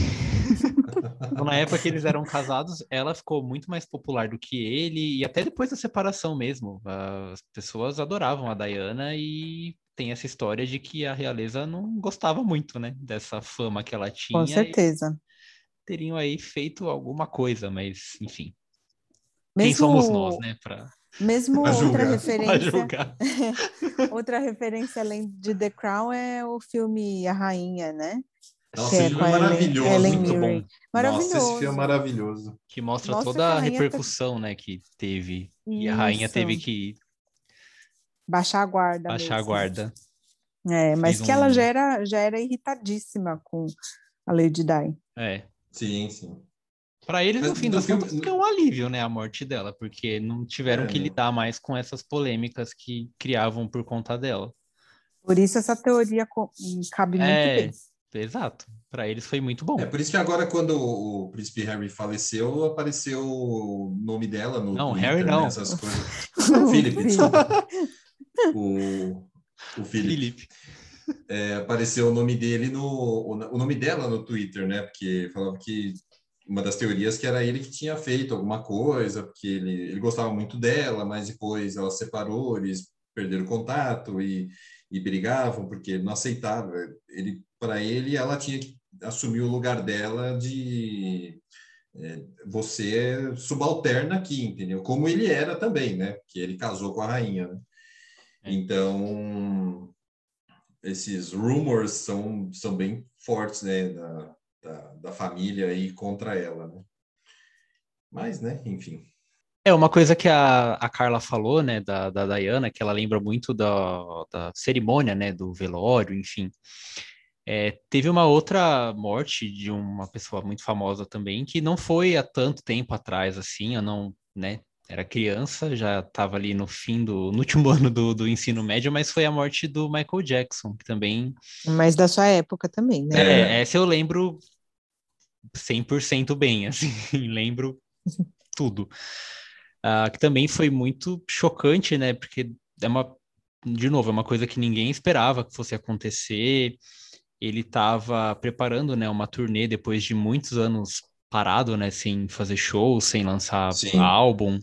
então, na época que eles eram casados, ela ficou muito mais popular do que ele, e até depois da separação mesmo. As pessoas adoravam a Diana e tem essa história de que a realeza não gostava muito, né? Dessa fama que ela tinha. Com certeza. teriam aí feito alguma coisa, mas enfim. Mesmo, Quem somos nós, né? Pra, Mesmo Pra outra referência, outra referência além de The Crown é o filme A Rainha, né? Nossa, é esse filme é a Ellen- maravilhoso. Ellen Muito Mirren. bom. Maravilhoso. Nossa, esse filme é maravilhoso. Que mostra que toda a a tá- repercussão, né, que teve. E a rainha Isso. teve que baixar a guarda. baixar a mesmo. guarda. É, mas Fez que ela um- já era, já era irritadíssima com a Lady Di. É. Sim, sim. Pra eles, no fim das filme- contas, foi um alívio, né, a morte dela, porque não tiveram É, que né? lidar mais com essas polêmicas que criavam por conta dela. Por isso essa teoria cabe muito É. bem. Exato. Pra eles foi muito bom. É por isso que agora, quando o, príncipe Harry faleceu, apareceu o nome dela no Não, Twitter, Harry né, não. essas coisas. Philip, desculpa. O, o Philip. É, apareceu o nome dele no o, o nome dela no Twitter, né? Porque falava que uma das teorias que era ele que tinha feito alguma coisa, porque ele, ele gostava muito dela, mas depois ela separou, eles perderam contato e, e brigavam porque ele não aceitava. Ele para ele ela tinha que assumir o lugar dela de é, você subalterna aqui, entendeu? Como ele era também, né? Que ele casou com a rainha, né? É. Então esses rumors são, são bem fortes, né, da, da, da família aí contra ela, né? Mas, né, enfim. É uma coisa que a, a Carla falou, né, da, da Diana, que ela lembra muito da, da cerimônia, né, do velório, enfim. É, teve uma outra morte de uma pessoa muito famosa também, que não foi há tanto tempo atrás, assim, eu não, né, era criança, já estava ali no fim do, no último ano do, do ensino médio, mas foi a morte do Michael Jackson, que também, Mas da sua época também, né? é, essa eu lembro 100% bem, assim, lembro tudo. Ah, que também foi muito chocante, né? Porque é uma, de novo, é uma coisa que ninguém esperava que fosse acontecer. Ele estava preparando, né, uma turnê depois de muitos anos parado, né, sem fazer show, sem lançar Sim. álbum.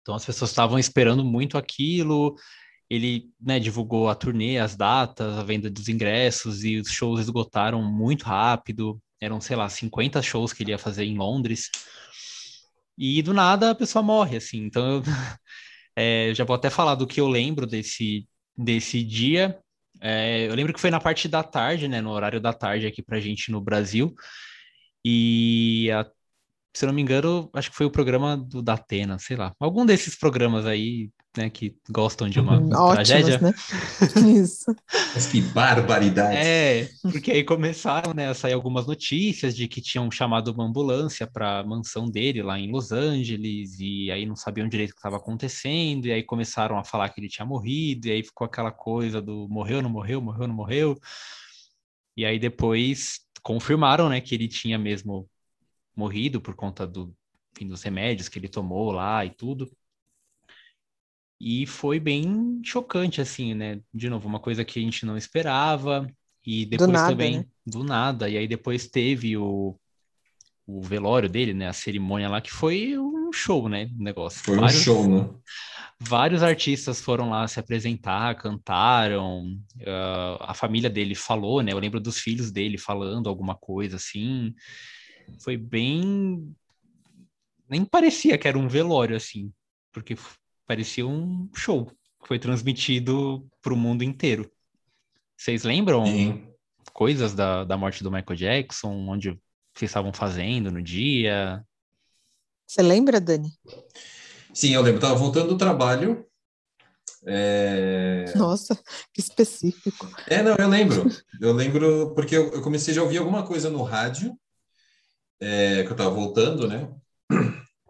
Então as pessoas estavam esperando muito aquilo. Ele, né, divulgou a turnê, as datas, a venda dos ingressos e os shows esgotaram muito rápido. Eram, sei lá, 50 shows que ele ia fazer em Londres. E do nada a pessoa morre, assim. Então eu é, já vou até falar do que eu lembro desse, desse dia. É, eu lembro que foi na parte da tarde, né, no horário da tarde aqui pra gente no Brasil. E a- se eu não me engano, acho que foi o programa do Datena, sei lá. Algum desses programas aí, né, que gostam de uma Hum, Ótimos, tragédia. né? Isso. Mas que barbaridade. É, porque aí começaram, né, a sair algumas notícias de que tinham chamado uma ambulância para a mansão dele lá em Los Angeles, e aí não sabiam direito o que estava acontecendo, e aí começaram a falar que ele tinha morrido, e aí ficou aquela coisa do morreu, não morreu, morreu, não morreu. E aí depois confirmaram, né, que ele tinha mesmo morrido por conta do, enfim, dos remédios que ele tomou lá e tudo. E foi bem chocante, assim, né? De novo, uma coisa que a gente não esperava. E depois nada, também, né? do nada. E aí depois teve o, o velório dele, né? A cerimônia lá, que foi um show, né? O negócio. Foi um Vários- show, né? Vários artistas foram lá se apresentar, cantaram. ah, a família dele falou, né? Eu lembro dos filhos dele falando alguma coisa assim. Foi bem. Nem parecia que era um velório, assim, porque parecia um show que foi transmitido para o mundo inteiro. Vocês lembram Sim. coisas da, da morte do Michael Jackson, onde vocês estavam fazendo no dia? Você lembra, Dani? Sim, eu lembro. Tava voltando do trabalho. É... Nossa, que específico. É, não, eu lembro. Eu lembro porque eu, eu comecei já a ouvir alguma coisa no rádio, é, que eu tava voltando, né?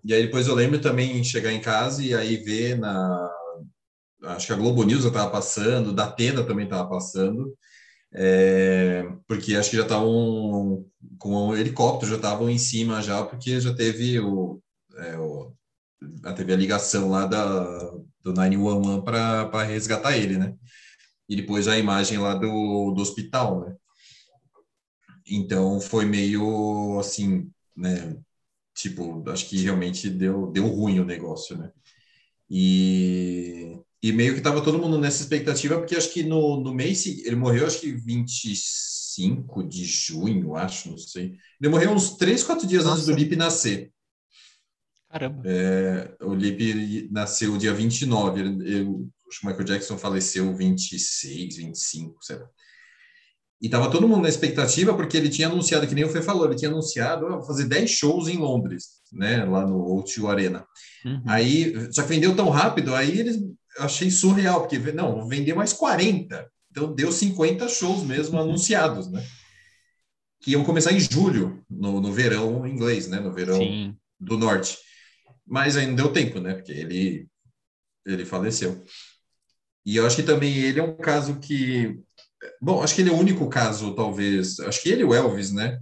E aí depois eu lembro também chegar em casa e aí ver na. Acho que a Globo News eu tava passando, da Atena também tava passando, é, porque acho que já estavam com o helicóptero, já estavam em cima já, porque já teve o. é, o a teve a ligação lá da, do 911 para resgatar ele, né? e depois a imagem lá do, do hospital, né? Então foi meio assim, né? Tipo, acho que realmente deu, deu ruim o negócio, né? E, e meio que tava todo mundo nessa expectativa, porque acho que no, no mês, ele morreu acho que 25 de junho, acho, não sei. Ele morreu uns 3, 4 dias antes Nossa. do Lipe nascer. Caramba. É, o Lipe nasceu dia 29, ele, ele, o Michael Jackson faleceu 26, 25, sei lá. E tava todo mundo na expectativa, porque ele tinha anunciado, que nem o Fê falou, ele tinha anunciado ó, fazer 10 shows em Londres, né, lá no O2 Arena. Uhum. Aí, só que vendeu tão rápido, aí eles achei surreal, porque não, vou vender mais 40. Então deu 50 shows mesmo anunciados, né? Que iam começar em julho, no, no verão inglês, né? No verão Sim. do norte. Mas ainda deu tempo, né? Porque ele, ele faleceu. E eu acho que também ele é um caso que. Bom, acho que ele é o único caso, talvez. Acho que ele e o Elvis, né?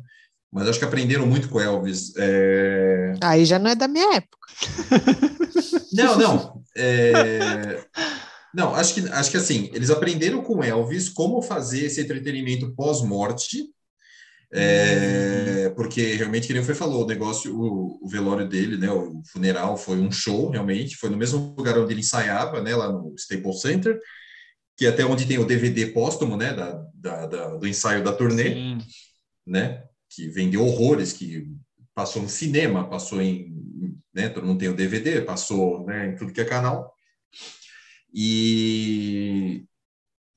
Mas acho que aprenderam muito com o Elvis. É... Aí já não é da minha época. Não, não. É... Não, acho que, acho que assim, eles aprenderam com o Elvis como fazer esse entretenimento pós-morte. É, porque realmente, que nem o Fê falou, o negócio, o, o velório dele, né, o funeral foi um show, realmente, foi no mesmo lugar onde ele ensaiava, né, lá no Staples Center, que é até onde tem o DVD póstumo, né, da, da, da- do ensaio da turnê, Sim. né, que vendeu horrores, que passou no cinema, passou em, né, todo mundo tem o DVD, passou, né, em tudo que é canal, e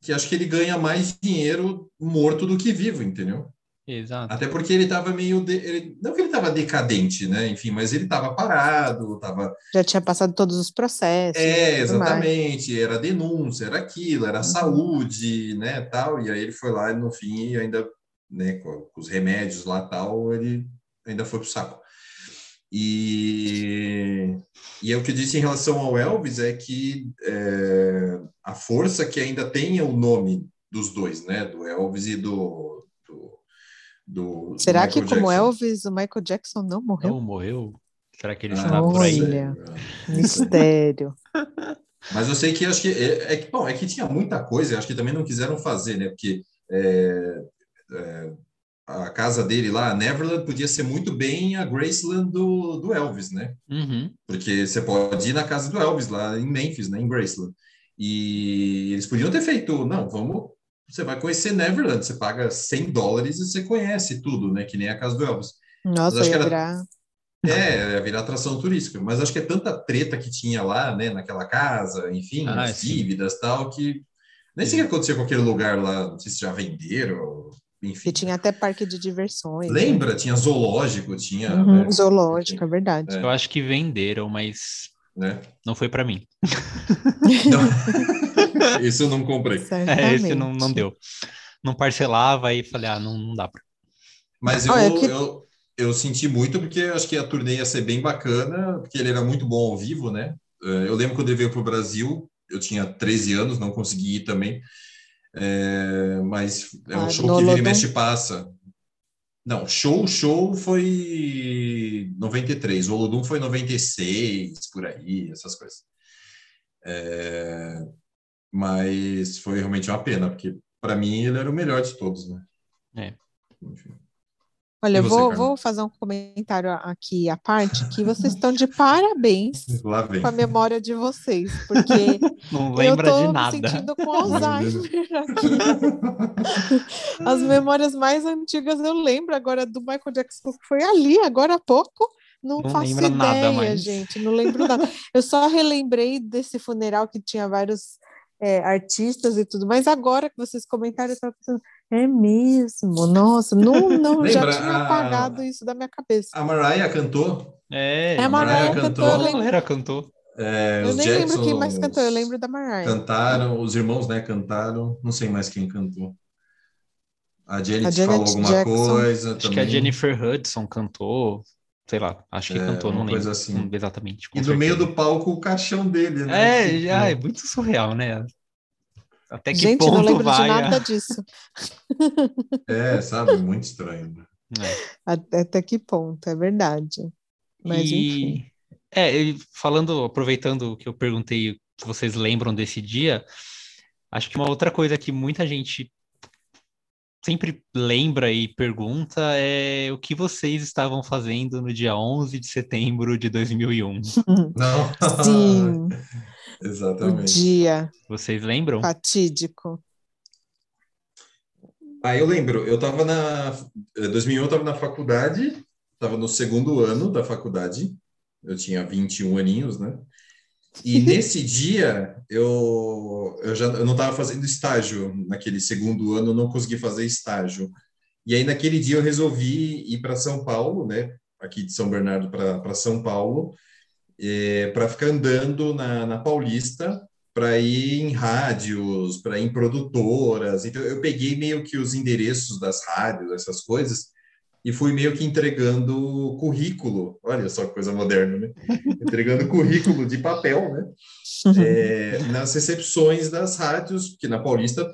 que acho que ele ganha mais dinheiro morto do que vivo, entendeu? Exato. Até porque ele estava meio. de- ele- não que ele estava decadente, né? Enfim, mas ele estava parado, estava. Já tinha passado todos os processos. É, e tudo mais. exatamente. Era denúncia, era aquilo, era Uhum. saúde, né? Tal. E aí ele foi lá e no fim, ainda, né, com, os remédios lá tal, ele ainda foi pro saco. E, e é o que eu disse em relação ao Elvis é que é, a força que ainda tem o nome dos dois, né? Do Elvis e do. do, do do Será que, Michael como Jackson. Elvis, o Michael Jackson não morreu? Não morreu? Será que ele Ah, está por aí? Sei. Mistério. Mas eu sei que acho que é, é que bom, é que tinha muita coisa, acho que também não quiseram fazer, né? Porque é, é, a casa dele lá, a Neverland, podia ser muito bem a Graceland do, do Elvis, né? Uhum. Porque você pode ir na casa do Elvis lá em Memphis, né? Em Graceland. E eles podiam ter feito, não, vamos, você vai conhecer Neverland, você paga 100 dólares e você conhece tudo, né? Que nem a casa do Elvis. Nossa, ia que era- virar. É, ia virar atração turística, mas acho que é tanta treta que tinha lá, né, naquela casa, enfim, Ah, as sim. dívidas tal, que nem sei o que aconteceu com aquele lugar lá, não sei se já venderam, enfim. Que tinha até parque de diversões. né? Lembra? Tinha zoológico, tinha, Uhum, né, zoológico, é verdade. É. Eu acho que venderam, mas né? não foi para mim. Não. Isso eu não comprei. É, esse não, não deu. Não parcelava e falei, ah, não, não dá pra. Mas eu, Olha, é que- eu, eu senti muito porque eu acho que a turnê ia ser bem bacana, porque ele era muito bom ao vivo, né? Eh, Eu lembro quando ele veio para o Brasil, eu tinha 13 anos, não consegui ir também. Eh, mas é um Ah, show que vira e mexe e passa. Não, show, show foi 93, o Olodum foi 96, por aí, essas coisas. Eh, mas foi realmente uma pena, porque para mim ele era o melhor de todos, né? É. Enfim. Olha, eu você, vou, vou fazer um comentário aqui à parte, que vocês estão de parabéns Lá vem. com a memória de vocês, porque Não eu de me nada. sentindo com Alzheimer aqui. As memórias mais antigas eu lembro agora do Michael Jackson, que foi ali, agora há pouco. Não, Não faço nada ideia, mais. gente. Não lembro nada. Eu só relembrei desse funeral que tinha vários é, artistas e tudo, mas agora que vocês comentaram, eu estava pensando, é mesmo, nossa, não, não já Lembra tinha a- apagado isso da minha cabeça. A Mariah cantou. É, É a Mariah cantou. cantou, eu a lembro. galera cantou. é, Eu nem lembro quem mais cantou, eu lembro da Mariah. Cantaram, os irmãos, né, cantaram. Não sei mais quem cantou. A Janet, A Janet falou alguma Jackson. coisa Acho também. que a Jennifer Hudson cantou, sei lá, acho que É, cantou, não lembro coisa assim. hum, exatamente. E no meio do palco o caixão dele, né? É, Tipo, já é muito surreal, né? Até que Gente, ponto não lembro vai de a- nada disso. É, sabe? Muito estranho. né? É. Até, até que ponto, é verdade. Mas enfim. E é, e falando, aproveitando o que eu perguntei, o que vocês lembram desse dia, acho que uma outra coisa que muita gente sempre lembra e pergunta é o que vocês estavam fazendo no dia 11 de setembro de 2001. Não. Sim, o Exatamente. dia Vocês lembram? fatídico. Ah, eu lembro, eu estava na. eh, 2001 eu estava na faculdade, estava no segundo ano da faculdade, eu tinha 21 aninhos, né? E nesse dia eu, eu já eu não estava fazendo estágio, naquele segundo ano eu não consegui fazer estágio. E aí naquele dia eu resolvi ir para São Paulo, né? Aqui de São Bernardo para São Paulo, para ficar andando na, na Paulista para ir em rádios, para ir em produtoras. Então, eu peguei meio que os endereços das rádios, essas coisas, e fui meio que entregando currículo. Olha só que coisa moderna, né? entregando currículo de papel, né? É, nas recepções das rádios, porque na Paulista,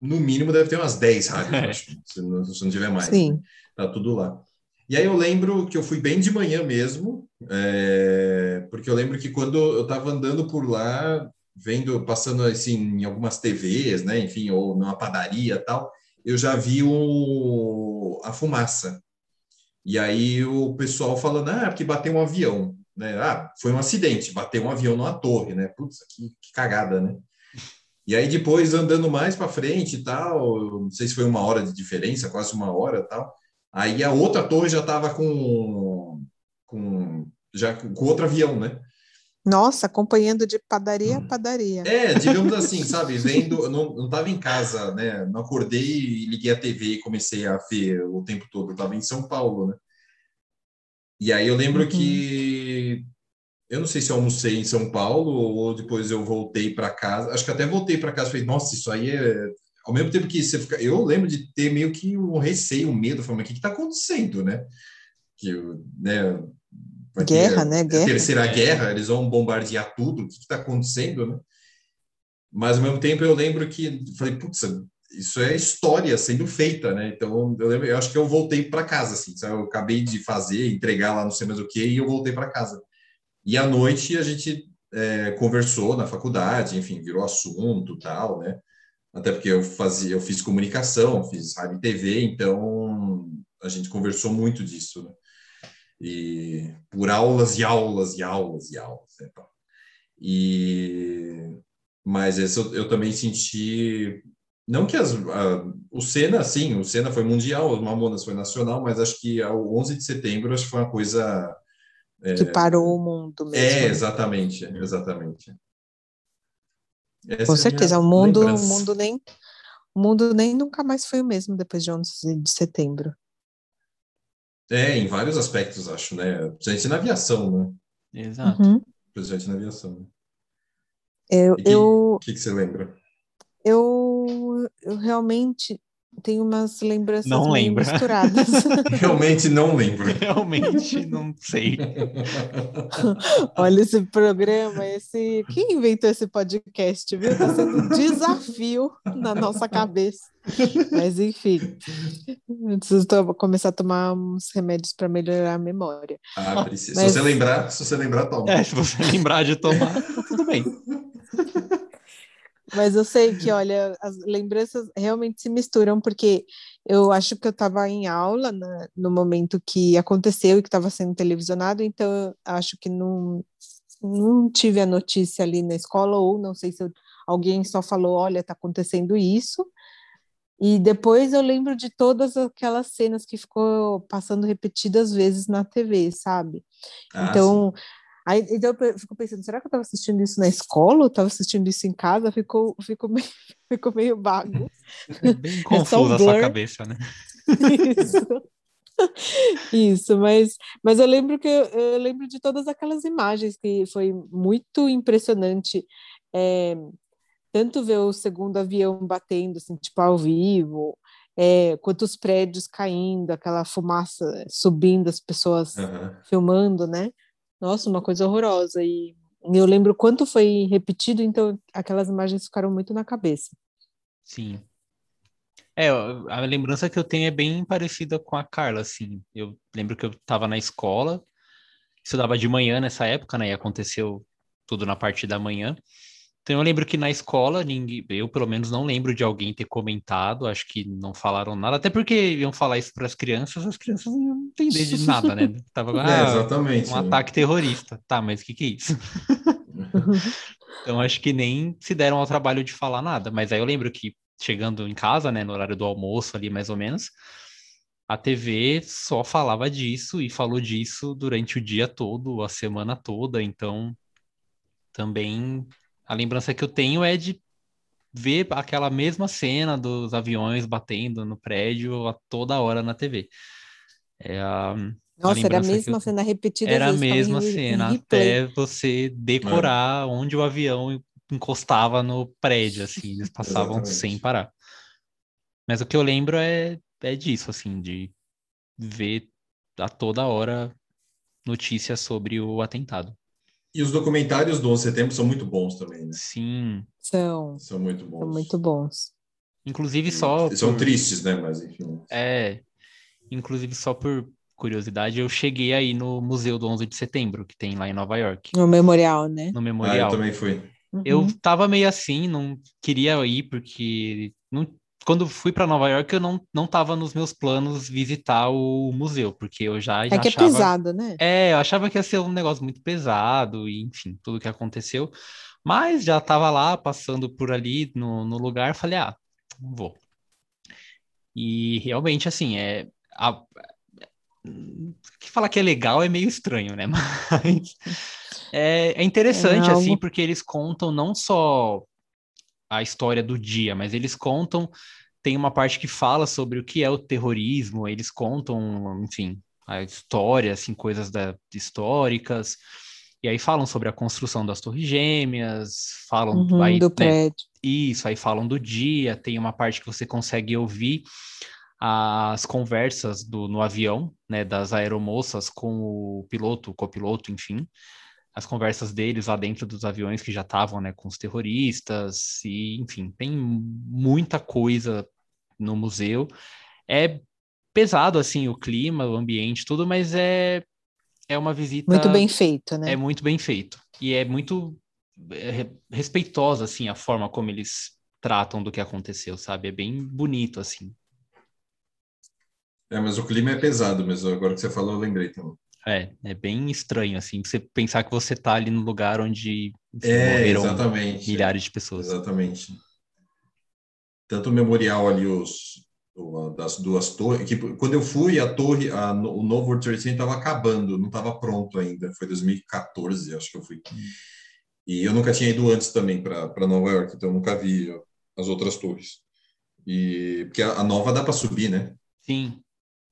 no mínimo, deve ter umas 10 rádios, eu acho, se não, se não tiver mais. Sim. Tá tudo lá. E aí eu lembro que eu fui bem de manhã mesmo, é, porque eu lembro que quando eu estava andando por lá, vendo, passando assim em algumas TVs, né, enfim, ou numa padaria e tal, eu já vi o, a fumaça. E aí o pessoal falando, ah, porque bateu um avião, né? Ah, foi um acidente, bateu um avião numa torre, né? Putz, que, que cagada, né? E aí depois andando mais para frente e tal, não sei se foi uma hora de diferença, quase uma hora tal. Aí a outra torre já estava com, com já com outro avião, né? Nossa, acompanhando de padaria a padaria. É, digamos assim, sabe? Vendo, não, não tava em casa, né? Não acordei e liguei a TV e comecei a ver o tempo todo. Eu tava em São Paulo, né? E aí eu lembro Uhum. que eu não sei se eu almocei em São Paulo ou depois eu voltei para casa. Acho que até voltei para casa e falei, nossa, isso aí é. Ao mesmo tempo que você fica. Eu lembro de ter meio que um receio, um medo, falando, mas o que está acontecendo, né? Que, né? Vai ter Guerra, né? a Guerra. terceira guerra, eles vão bombardear tudo, o que está acontecendo, né? Mas ao mesmo tempo eu lembro que falei, putz, isso é história sendo feita, né? Então eu, lembro, eu acho que eu voltei para casa, assim, sabe? eu acabei de fazer, entregar lá não sei mais o que, e eu voltei para casa. E à noite a gente é, conversou na faculdade, enfim, virou assunto, tal, né? Até porque eu fazia, eu fiz comunicação, fiz rádio e TV, então a gente conversou muito disso, né? E por aulas e aulas e aulas e aulas, né? E mas esse eu, eu também senti não que as, a, o Senna, sim, o Senna foi mundial, o Mamonas foi nacional, mas acho que o 11 de setembro acho que foi uma coisa Que parou o mundo mesmo. é, exatamente, exatamente. Essa Com é certeza, o mundo, o lembrança. mundo nem, o mundo nem nunca mais foi o mesmo depois de 11 de setembro. É, em vários aspectos, acho, né? Principalmente na aviação, né? Exato. Uhum. Principalmente na aviação. né? Eu, E que- eu, O que, que você lembra? eu, eu realmente tenho umas lembranças Não lembra. misturadas. Realmente não lembro. Realmente não sei. Olha esse programa, esse quem inventou esse podcast, viu? Está sendo um desafio na nossa cabeça. Mas enfim, eu preciso começar a tomar uns remédios para melhorar a memória. Ah, precisa. Mas- Se você lembrar, se você lembrar, toma. É, se você lembrar de tomar, tá tudo bem. Mas eu sei que, olha, as lembranças realmente se misturam, porque eu acho que eu estava em aula né, no momento que aconteceu e que estava sendo televisionado, então eu acho que não, não tive a notícia ali na escola, ou não sei se eu, alguém só falou: olha, está acontecendo isso. E depois eu lembro de todas aquelas cenas que ficou passando repetidas vezes na TV, sabe? Ah, então, sim. Aí, então eu fico pensando, será que eu estava assistindo isso na escola? Ou estava assistindo isso em casa? Ficou, ficou, meio, ficou meio vago. Bem confuso a sua cabeça, né? Isso. Isso, mas, mas eu lembro que eu, eu, lembro de todas aquelas imagens que foi muito impressionante. É, tanto ver o segundo avião batendo, assim, tipo, ao vivo, é, quanto os prédios caindo, aquela fumaça subindo, as pessoas uhum. filmando, né? Nossa, uma coisa horrorosa. E eu lembro quanto foi repetido, então aquelas imagens ficaram muito na cabeça. Sim. É, a lembrança que eu tenho é bem parecida com a Carla, assim. Eu lembro que eu estava na escola, estudava de manhã nessa época, né? E aconteceu tudo na parte da manhã. Então eu lembro que na escola, ninguém, eu pelo menos não lembro de alguém ter comentado, acho que não falaram nada, até porque iam falar isso para as crianças, as crianças não iam entender de nada, né? Tava é, ah, exatamente, um né? ataque terrorista. Tá, mas o que, que é isso? então acho que nem se deram ao trabalho de falar nada, mas aí eu lembro que chegando em casa, né, no horário do almoço ali mais ou menos, a TV só falava disso e falou disso durante o dia todo, a semana toda, então também a lembrança que eu tenho é de ver aquela mesma cena dos aviões batendo no prédio a toda hora na TV. É a, Nossa, a era a mesma cena repetida. Era a mesma cena, até você decorar é. onde o avião encostava no prédio, assim, eles passavam sem parar. Mas o que eu lembro é, é disso, assim, de ver a toda hora notícias sobre o atentado. E os documentários do 11 de setembro são muito bons também, né? Sim. São. São muito bons. São muito bons. Inclusive só. São por... tristes, né? Mas enfim. É. Inclusive só por curiosidade, eu cheguei aí no Museu do 11 de Setembro, que tem lá em Nova York. No Memorial, né? No Memorial. Ah, eu também fui. Uhum. Eu tava meio assim, não queria ir porque não quando fui para Nova York, eu não, não tava nos meus planos visitar o museu, porque eu já, já é que achava... é pesado, né? É, eu achava que ia ser um negócio muito pesado, e enfim, tudo que aconteceu. Mas já tava lá, passando por ali no, no lugar, falei, ah, vou. E realmente, assim, é... A... Que falar que é legal é meio estranho, né? Mas é, é interessante, é assim, porque eles contam não só a história do dia, mas eles contam, tem uma parte que fala sobre o que é o terrorismo, eles contam, enfim, a história, assim, coisas da, históricas, e aí falam sobre a construção das torres gêmeas, falam uhum, aí, do né, prédio. Isso, aí falam do dia, tem uma parte que você consegue ouvir as conversas do, no avião, né, das aeromoças com o piloto, o copiloto, enfim, as conversas deles lá dentro dos aviões que já estavam, né, com os terroristas, e enfim, tem muita coisa no museu. É pesado, assim, o clima, o ambiente, tudo, mas é, é uma visita... Muito bem feito, né? É muito bem feito. E é muito é, respeitosa, assim, a forma como eles tratam do que aconteceu, sabe? É bem bonito, assim. É, mas o clima é pesado mesmo. Agora que você falou, eu lembrei também. É, é bem estranho, assim, você pensar que você tá ali no lugar onde é, exatamente, milhares de pessoas. Exatamente. Tanto o memorial ali, os, das duas torres, que quando eu fui, a torre, a, o novo World Trade Center estava acabando, não estava pronto ainda, foi 2014, acho que eu fui. E eu nunca tinha ido antes também para Nova York, então eu nunca vi as outras torres. E porque a, a nova dá para subir, né? Sim.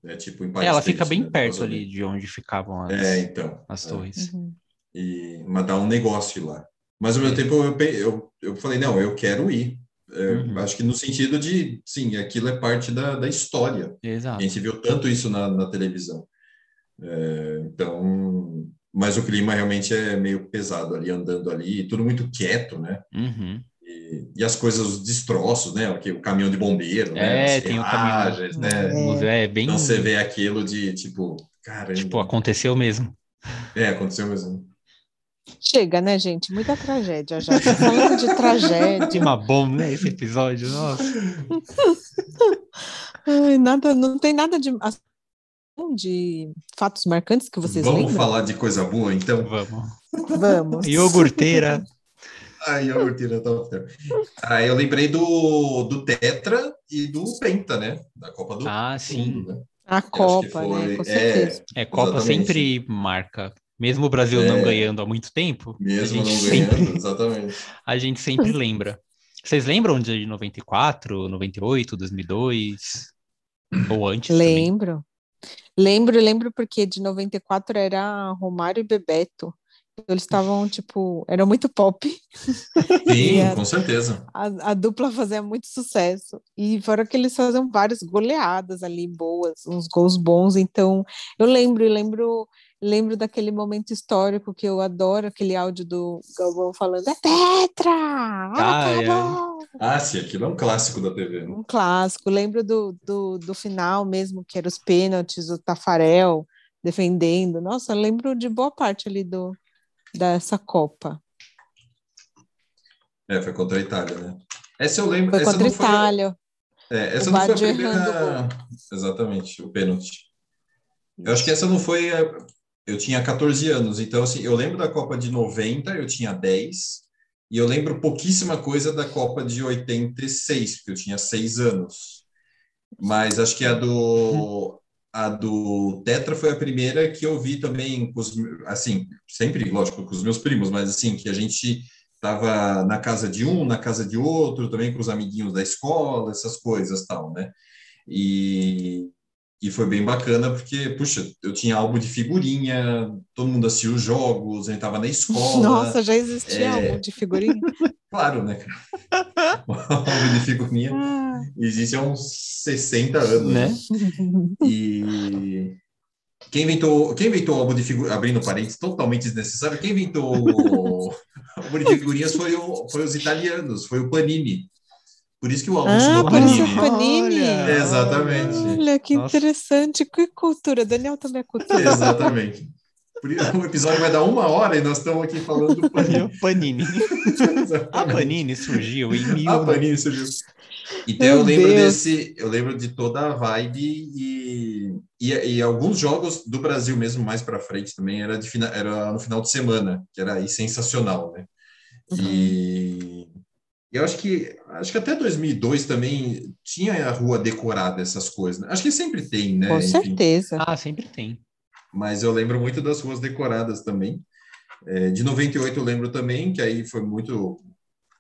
É tipo em Ela fica bem né, perto ali de onde ficavam as, é, então, as é. torres. Uhum. E, mas dá um negócio lá. Mas ao mesmo é. tempo eu, eu, eu falei, não, eu quero ir. É, uhum. Acho que no sentido de, sim, aquilo é parte da, da história. Exato. A gente viu tanto isso na, na televisão. É, então, mas o clima realmente é meio pesado ali, andando ali, tudo muito quieto, né? Uhum. E, as coisas, os destroços, né? O, que, o caminhão de bombeiro, né? É, tem o caminhão. Né? É, bem... Então você vê aquilo de, tipo, caramba. Tipo, aconteceu mesmo. É, aconteceu mesmo. Chega, né, gente? Muita tragédia já. Tô falando de tragédia. Que uma bomba, né, esse episódio, nossa. Ai, nada, não tem nada de, de fatos marcantes que vocês Vamos lembram? falar de coisa boa, então? Vamos. Vamos. Iogurteira. A iogurteira top term. Ah, eu lembrei do, do Tetra e do Penta, né? Da Copa do Ah, sim. Mundo, né? A que Copa, né? foi- Com é, certeza. É, Copa Exatamente. sempre marca. Mesmo o Brasil não É. ganhando há muito tempo, a Mesmo gente, não sempre, ganhando, exatamente. a gente sempre lembra. Vocês lembram de 94, 98, 2002? Ou antes também? Lembro. Lembro, lembro porque de 94 era Romário e Bebeto. Eles estavam, tipo, eram muito pop. Sim, a- com certeza. A, a dupla fazia muito sucesso. E fora que eles faziam várias goleadas ali, boas, uns gols bons. Então, eu lembro, eu lembro, lembro daquele momento histórico que eu adoro, aquele áudio do Galvão falando, é Tetra! Ai, Acabou! Ah, sim, aquilo é um clássico da TV, né? Um clássico. Lembro do, do, do final mesmo, que eram os pênaltis, o Tafarel defendendo. Nossa, lembro de boa parte ali do, dessa Copa. É, foi contra a Itália, né? Essa eu lembro. Foi essa contra a foi Itália. É, essa O não foi a primeira. errando Exatamente, o pênalti. Eu acho que essa não foi. a- Eu tinha 14 anos, então, assim, eu lembro da Copa de 90, eu tinha 10, e eu lembro pouquíssima coisa da Copa de 86, porque eu tinha 6 anos. Mas acho que a do. A do Tetra foi a primeira que eu vi também, com os, assim, sempre, lógico, com os meus primos, mas assim, que a gente estava na casa de um, na casa de outro, também com os amiguinhos da escola, essas coisas tal, né? E, e foi bem bacana porque, puxa, eu tinha álbum de figurinha, todo mundo assistia os jogos, a gente estava na escola. Nossa, já existia é. álbum de figurinha. Claro, né? cara? O álbum de figurinha Ah. existe há uns 60 anos, né? Né? E quem inventou, quem inventou o álbum de figurinhas, abrindo parênteses, totalmente desnecessário, quem inventou o álbum de figurinhas foi, o, foi os italianos, foi o Panini. Por isso que o álbum Ah, chamou por isso Panini. o Panini. Olha. Exatamente. Olha que Nossa. interessante, que cultura. Daniel também é cultura. Exatamente. Por isso, o episódio vai dar uma hora e nós estamos aqui falando do Panini. O Panini. A. Panini surgiu em mil... A Panini surgiu. Então Meu eu lembro Deus. desse, eu lembro de toda a vibe e, e, e alguns jogos do Brasil mesmo mais para frente também era de era no final de semana, que era aí sensacional, né? E eu acho que acho que até 2002 também tinha a rua decorada essas coisas. né? Acho que sempre tem, né? Com Enfim. certeza. Ah, sempre tem. mas eu lembro muito das ruas decoradas também. É, de 98 eu lembro também, que aí foi muito.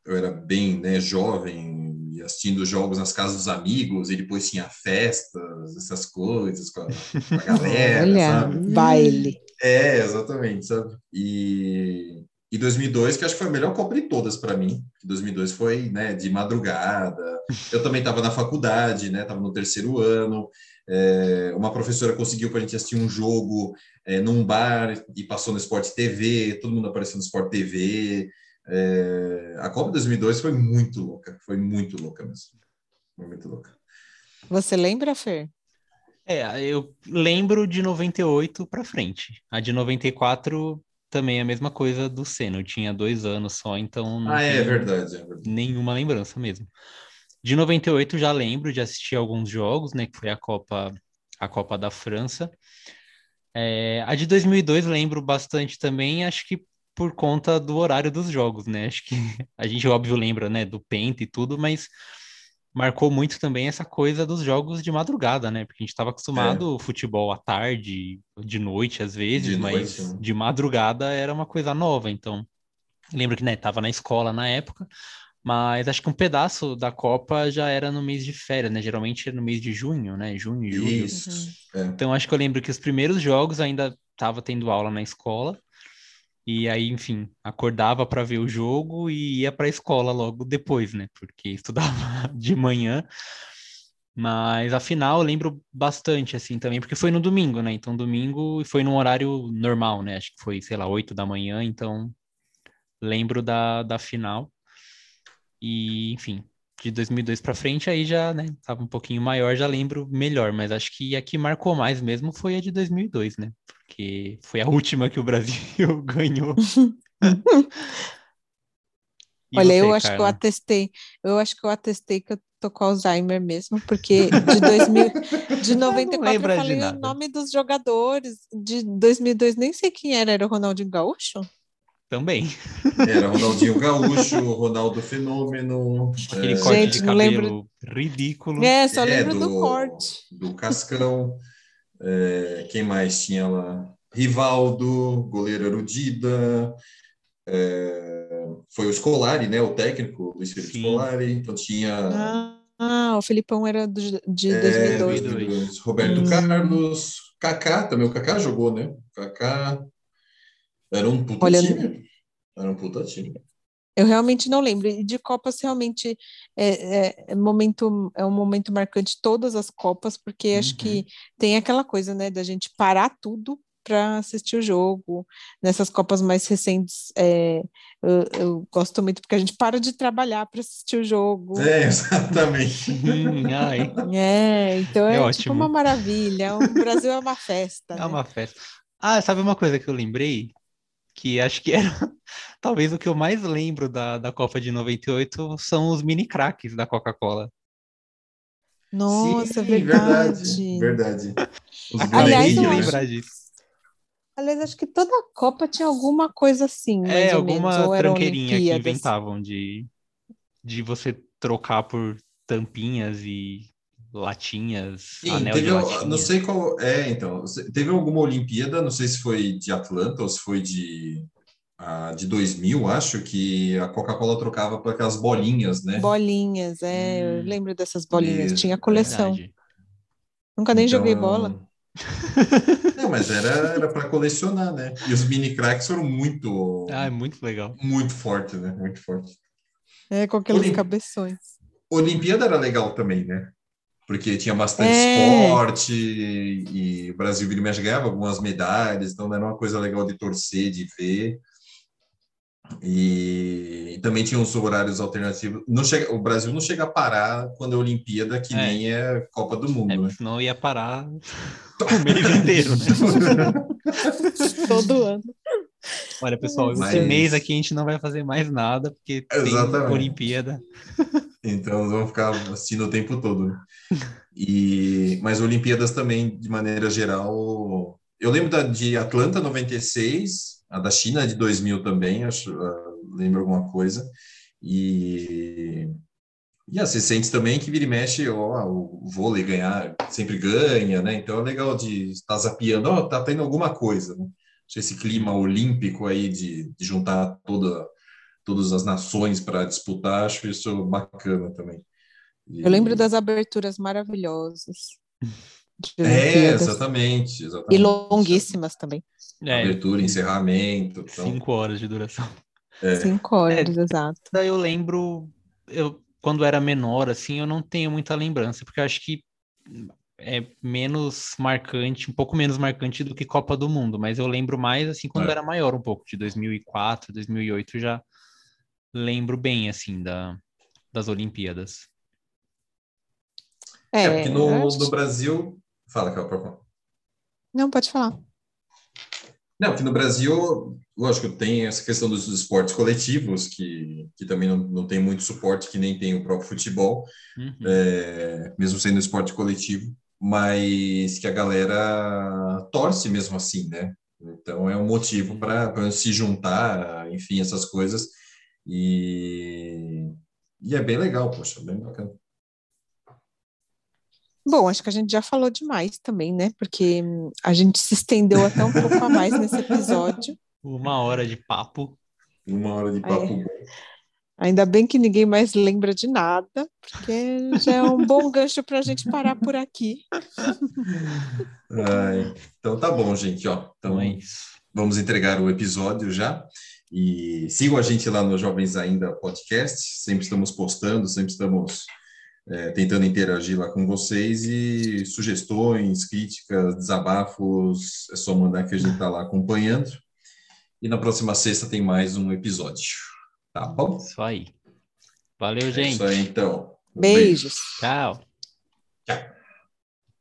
Eu era bem né, jovem, e assistindo jogos nas casas dos amigos, e depois tinha festas, essas coisas com a, com a galera, Olha, sabe? baile. É, exatamente, sabe? E, e 2002, que acho que foi a melhor Copa de todas para mim. 2002 foi, né, de madrugada. Eu também estava na faculdade, né? Estava no terceiro ano. É, uma professora conseguiu para a gente assistir um jogo é, num bar e passou no Sport TV. Todo mundo apareceu no Sport TV. É, a Copa de 2002 foi muito louca, foi muito louca mesmo. Foi muito louca. Você lembra, Fer? É, eu lembro de 98 para frente. A de 94 também a mesma coisa do Senna. Eu tinha dois anos só, então não Ah, é verdade, é verdade. nenhuma lembrança mesmo. De 98 já lembro de assistir alguns jogos, né? Que foi a Copa, a Copa da França. É, a de 2002 lembro bastante também, acho que por conta do horário dos jogos, né? Acho que a gente, óbvio, lembra, né, do Penta e tudo, mas marcou muito também essa coisa dos jogos de madrugada, né? Porque a gente estava acostumado ao futebol à tarde, de noite às vezes, De mas noite, né? de madrugada era uma coisa nova, então lembro que, né, tava na escola na época, mas acho que um pedaço da Copa já era no mês de férias, né? Geralmente era no mês de junho, né? Junho e julho. Isso. É. Então acho que eu lembro que os primeiros jogos ainda estava tendo aula na escola. E aí, enfim, acordava para ver o jogo e ia para a escola logo depois, né? Porque estudava de manhã. Mas afinal, eu lembro bastante assim também, porque foi no domingo, né? Então domingo foi num horário normal, né? Acho que foi, sei lá, 8 da manhã, então lembro da, da final. E, enfim, de 2002 para frente aí já, né, tava um pouquinho maior, já lembro melhor, mas acho que a que marcou mais mesmo foi a de 2002, né? Porque foi a última que o Brasil ganhou Olha, você, eu acho Carla? que eu atestei, eu acho que eu atestei que eu tô com Alzheimer mesmo, porque de 2000, de 94 eu, eu falei o nome dos jogadores, de 2002 nem sei quem era, era o Ronaldinho Gaúcho? Também. Era Ronaldinho Gaúcho, Ronaldo Fenômeno. Aquele é... corte Gente, de cabelo lembro... ridículo. É, só é, lembro do, do, corte. Do Cascão. É, quem mais tinha lá? Rivaldo, goleiro Erudida. É, foi o Scolari, né? O técnico, Luiz Felipe Sim. Scolari. Então tinha. Ah, ah, o Felipão era do, de é, 2002. 2002. Roberto hum. Carlos, Kaká também. O Kaká jogou, né? Kaká. Era um puta Olha, time. Era um puta time. Eu realmente não lembro. E de Copas, realmente, é, é, é, momento, é um momento marcante todas as Copas, porque uhum. acho que tem aquela coisa, né, da gente parar tudo para assistir o jogo. Nessas Copas mais recentes, é, eu, eu, gosto muito porque a gente para de trabalhar para assistir o jogo. É, exatamente. é, então é, é tipo uma maravilha. O Brasil é uma festa. É né? uma festa. Ah, sabe uma coisa que eu lembrei? Que acho que era talvez o que eu mais lembro da, da Copa de 98 são os mini craques da Coca-Cola. Nossa, Sim, verdade. Verdade. Os Aliás, eu lembrar disso. Aliás, acho que toda Copa tinha alguma coisa assim. É, alguma menos, tranqueirinha que inventavam de, de você trocar por tampinhas e latinhas, Sim, anel teve, de Não sei qual. É, então. Teve alguma Olimpíada, não sei se foi de Atlanta ou se foi de. Uh, de 2000, acho que a Coca-Cola trocava por aquelas bolinhas, né? Bolinhas, é, hum, eu lembro dessas bolinhas, tinha coleção. Verdade. Nunca nem então, joguei bola. Não, mas era, era para colecionar, né? E os mini cracks foram muito. Ah, é muito legal. Muito forte, né? Muito forte. É, com aqueles Olim... cabeções. Olimpíada era legal também, né? Porque tinha bastante é. esporte e o Brasil vira e ganhava algumas medalhas, então era uma coisa legal de torcer, de ver. E, e também tinha uns horários alternativos. Não chega, o Brasil não chega a parar quando é Olimpíada, que é. nem é Copa do Mundo. É, né? Não ia parar o mês inteiro, né? Todo ano. Olha, pessoal, Mas... esse mês aqui a gente não vai fazer mais nada, porque Exatamente. tem Olimpíada. Então vamos ficar assistindo o tempo todo. Né? E, mas Olimpíadas também, de maneira geral. Eu lembro da, de Atlanta 96, a da China de 2000 também, acho, uh, lembro alguma coisa. E, e as recentes também, que vira e mexe, ó, o vôlei ganhar, sempre ganha, né? Então é legal de estar zapeando, ó, tá tendo alguma coisa, né? Esse clima olímpico aí de, de juntar toda todas as nações para disputar, acho isso bacana também. E... Eu lembro das aberturas maravilhosas. É, exatamente, exatamente. E longuíssimas também. É. Abertura, encerramento. Então... Cinco horas de duração. É. Cinco horas, é, exato. Eu lembro, eu, quando era menor, assim, eu não tenho muita lembrança, porque eu acho que é menos marcante, um pouco menos marcante do que Copa do Mundo, mas eu lembro mais, assim, quando é. era maior um pouco, de 2004, 2008, já lembro bem, assim, da, das Olimpíadas. É, é porque no, acho... no Brasil... Fala, por favor. Não, pode falar. Não, que no Brasil, lógico, tem essa questão dos esportes coletivos, que, que também não, não tem muito suporte, que nem tem o próprio futebol, uhum. é, mesmo sendo esporte coletivo, mas que a galera torce mesmo assim, né? Então é um motivo para se juntar, enfim, essas coisas. E, e é bem legal, poxa, bem bacana. Bom, acho que a gente já falou demais também, né? Porque a gente se estendeu até um pouco a mais nesse episódio. Uma hora de papo. Uma hora de papo é. Ainda bem que ninguém mais lembra de nada, porque já é um bom gancho para a gente parar por aqui. Ai, então tá bom, gente. Ó, então é vamos entregar o episódio já. E sigam a gente lá no Jovens Ainda Podcast, sempre estamos postando, sempre estamos é, tentando interagir lá com vocês e sugestões, críticas, desabafos, é só mandar que a gente está lá acompanhando. E na próxima sexta tem mais um episódio. Tá bom? Isso aí. Valeu, gente. É isso aí, então. Beijos. Beijo. Tchau.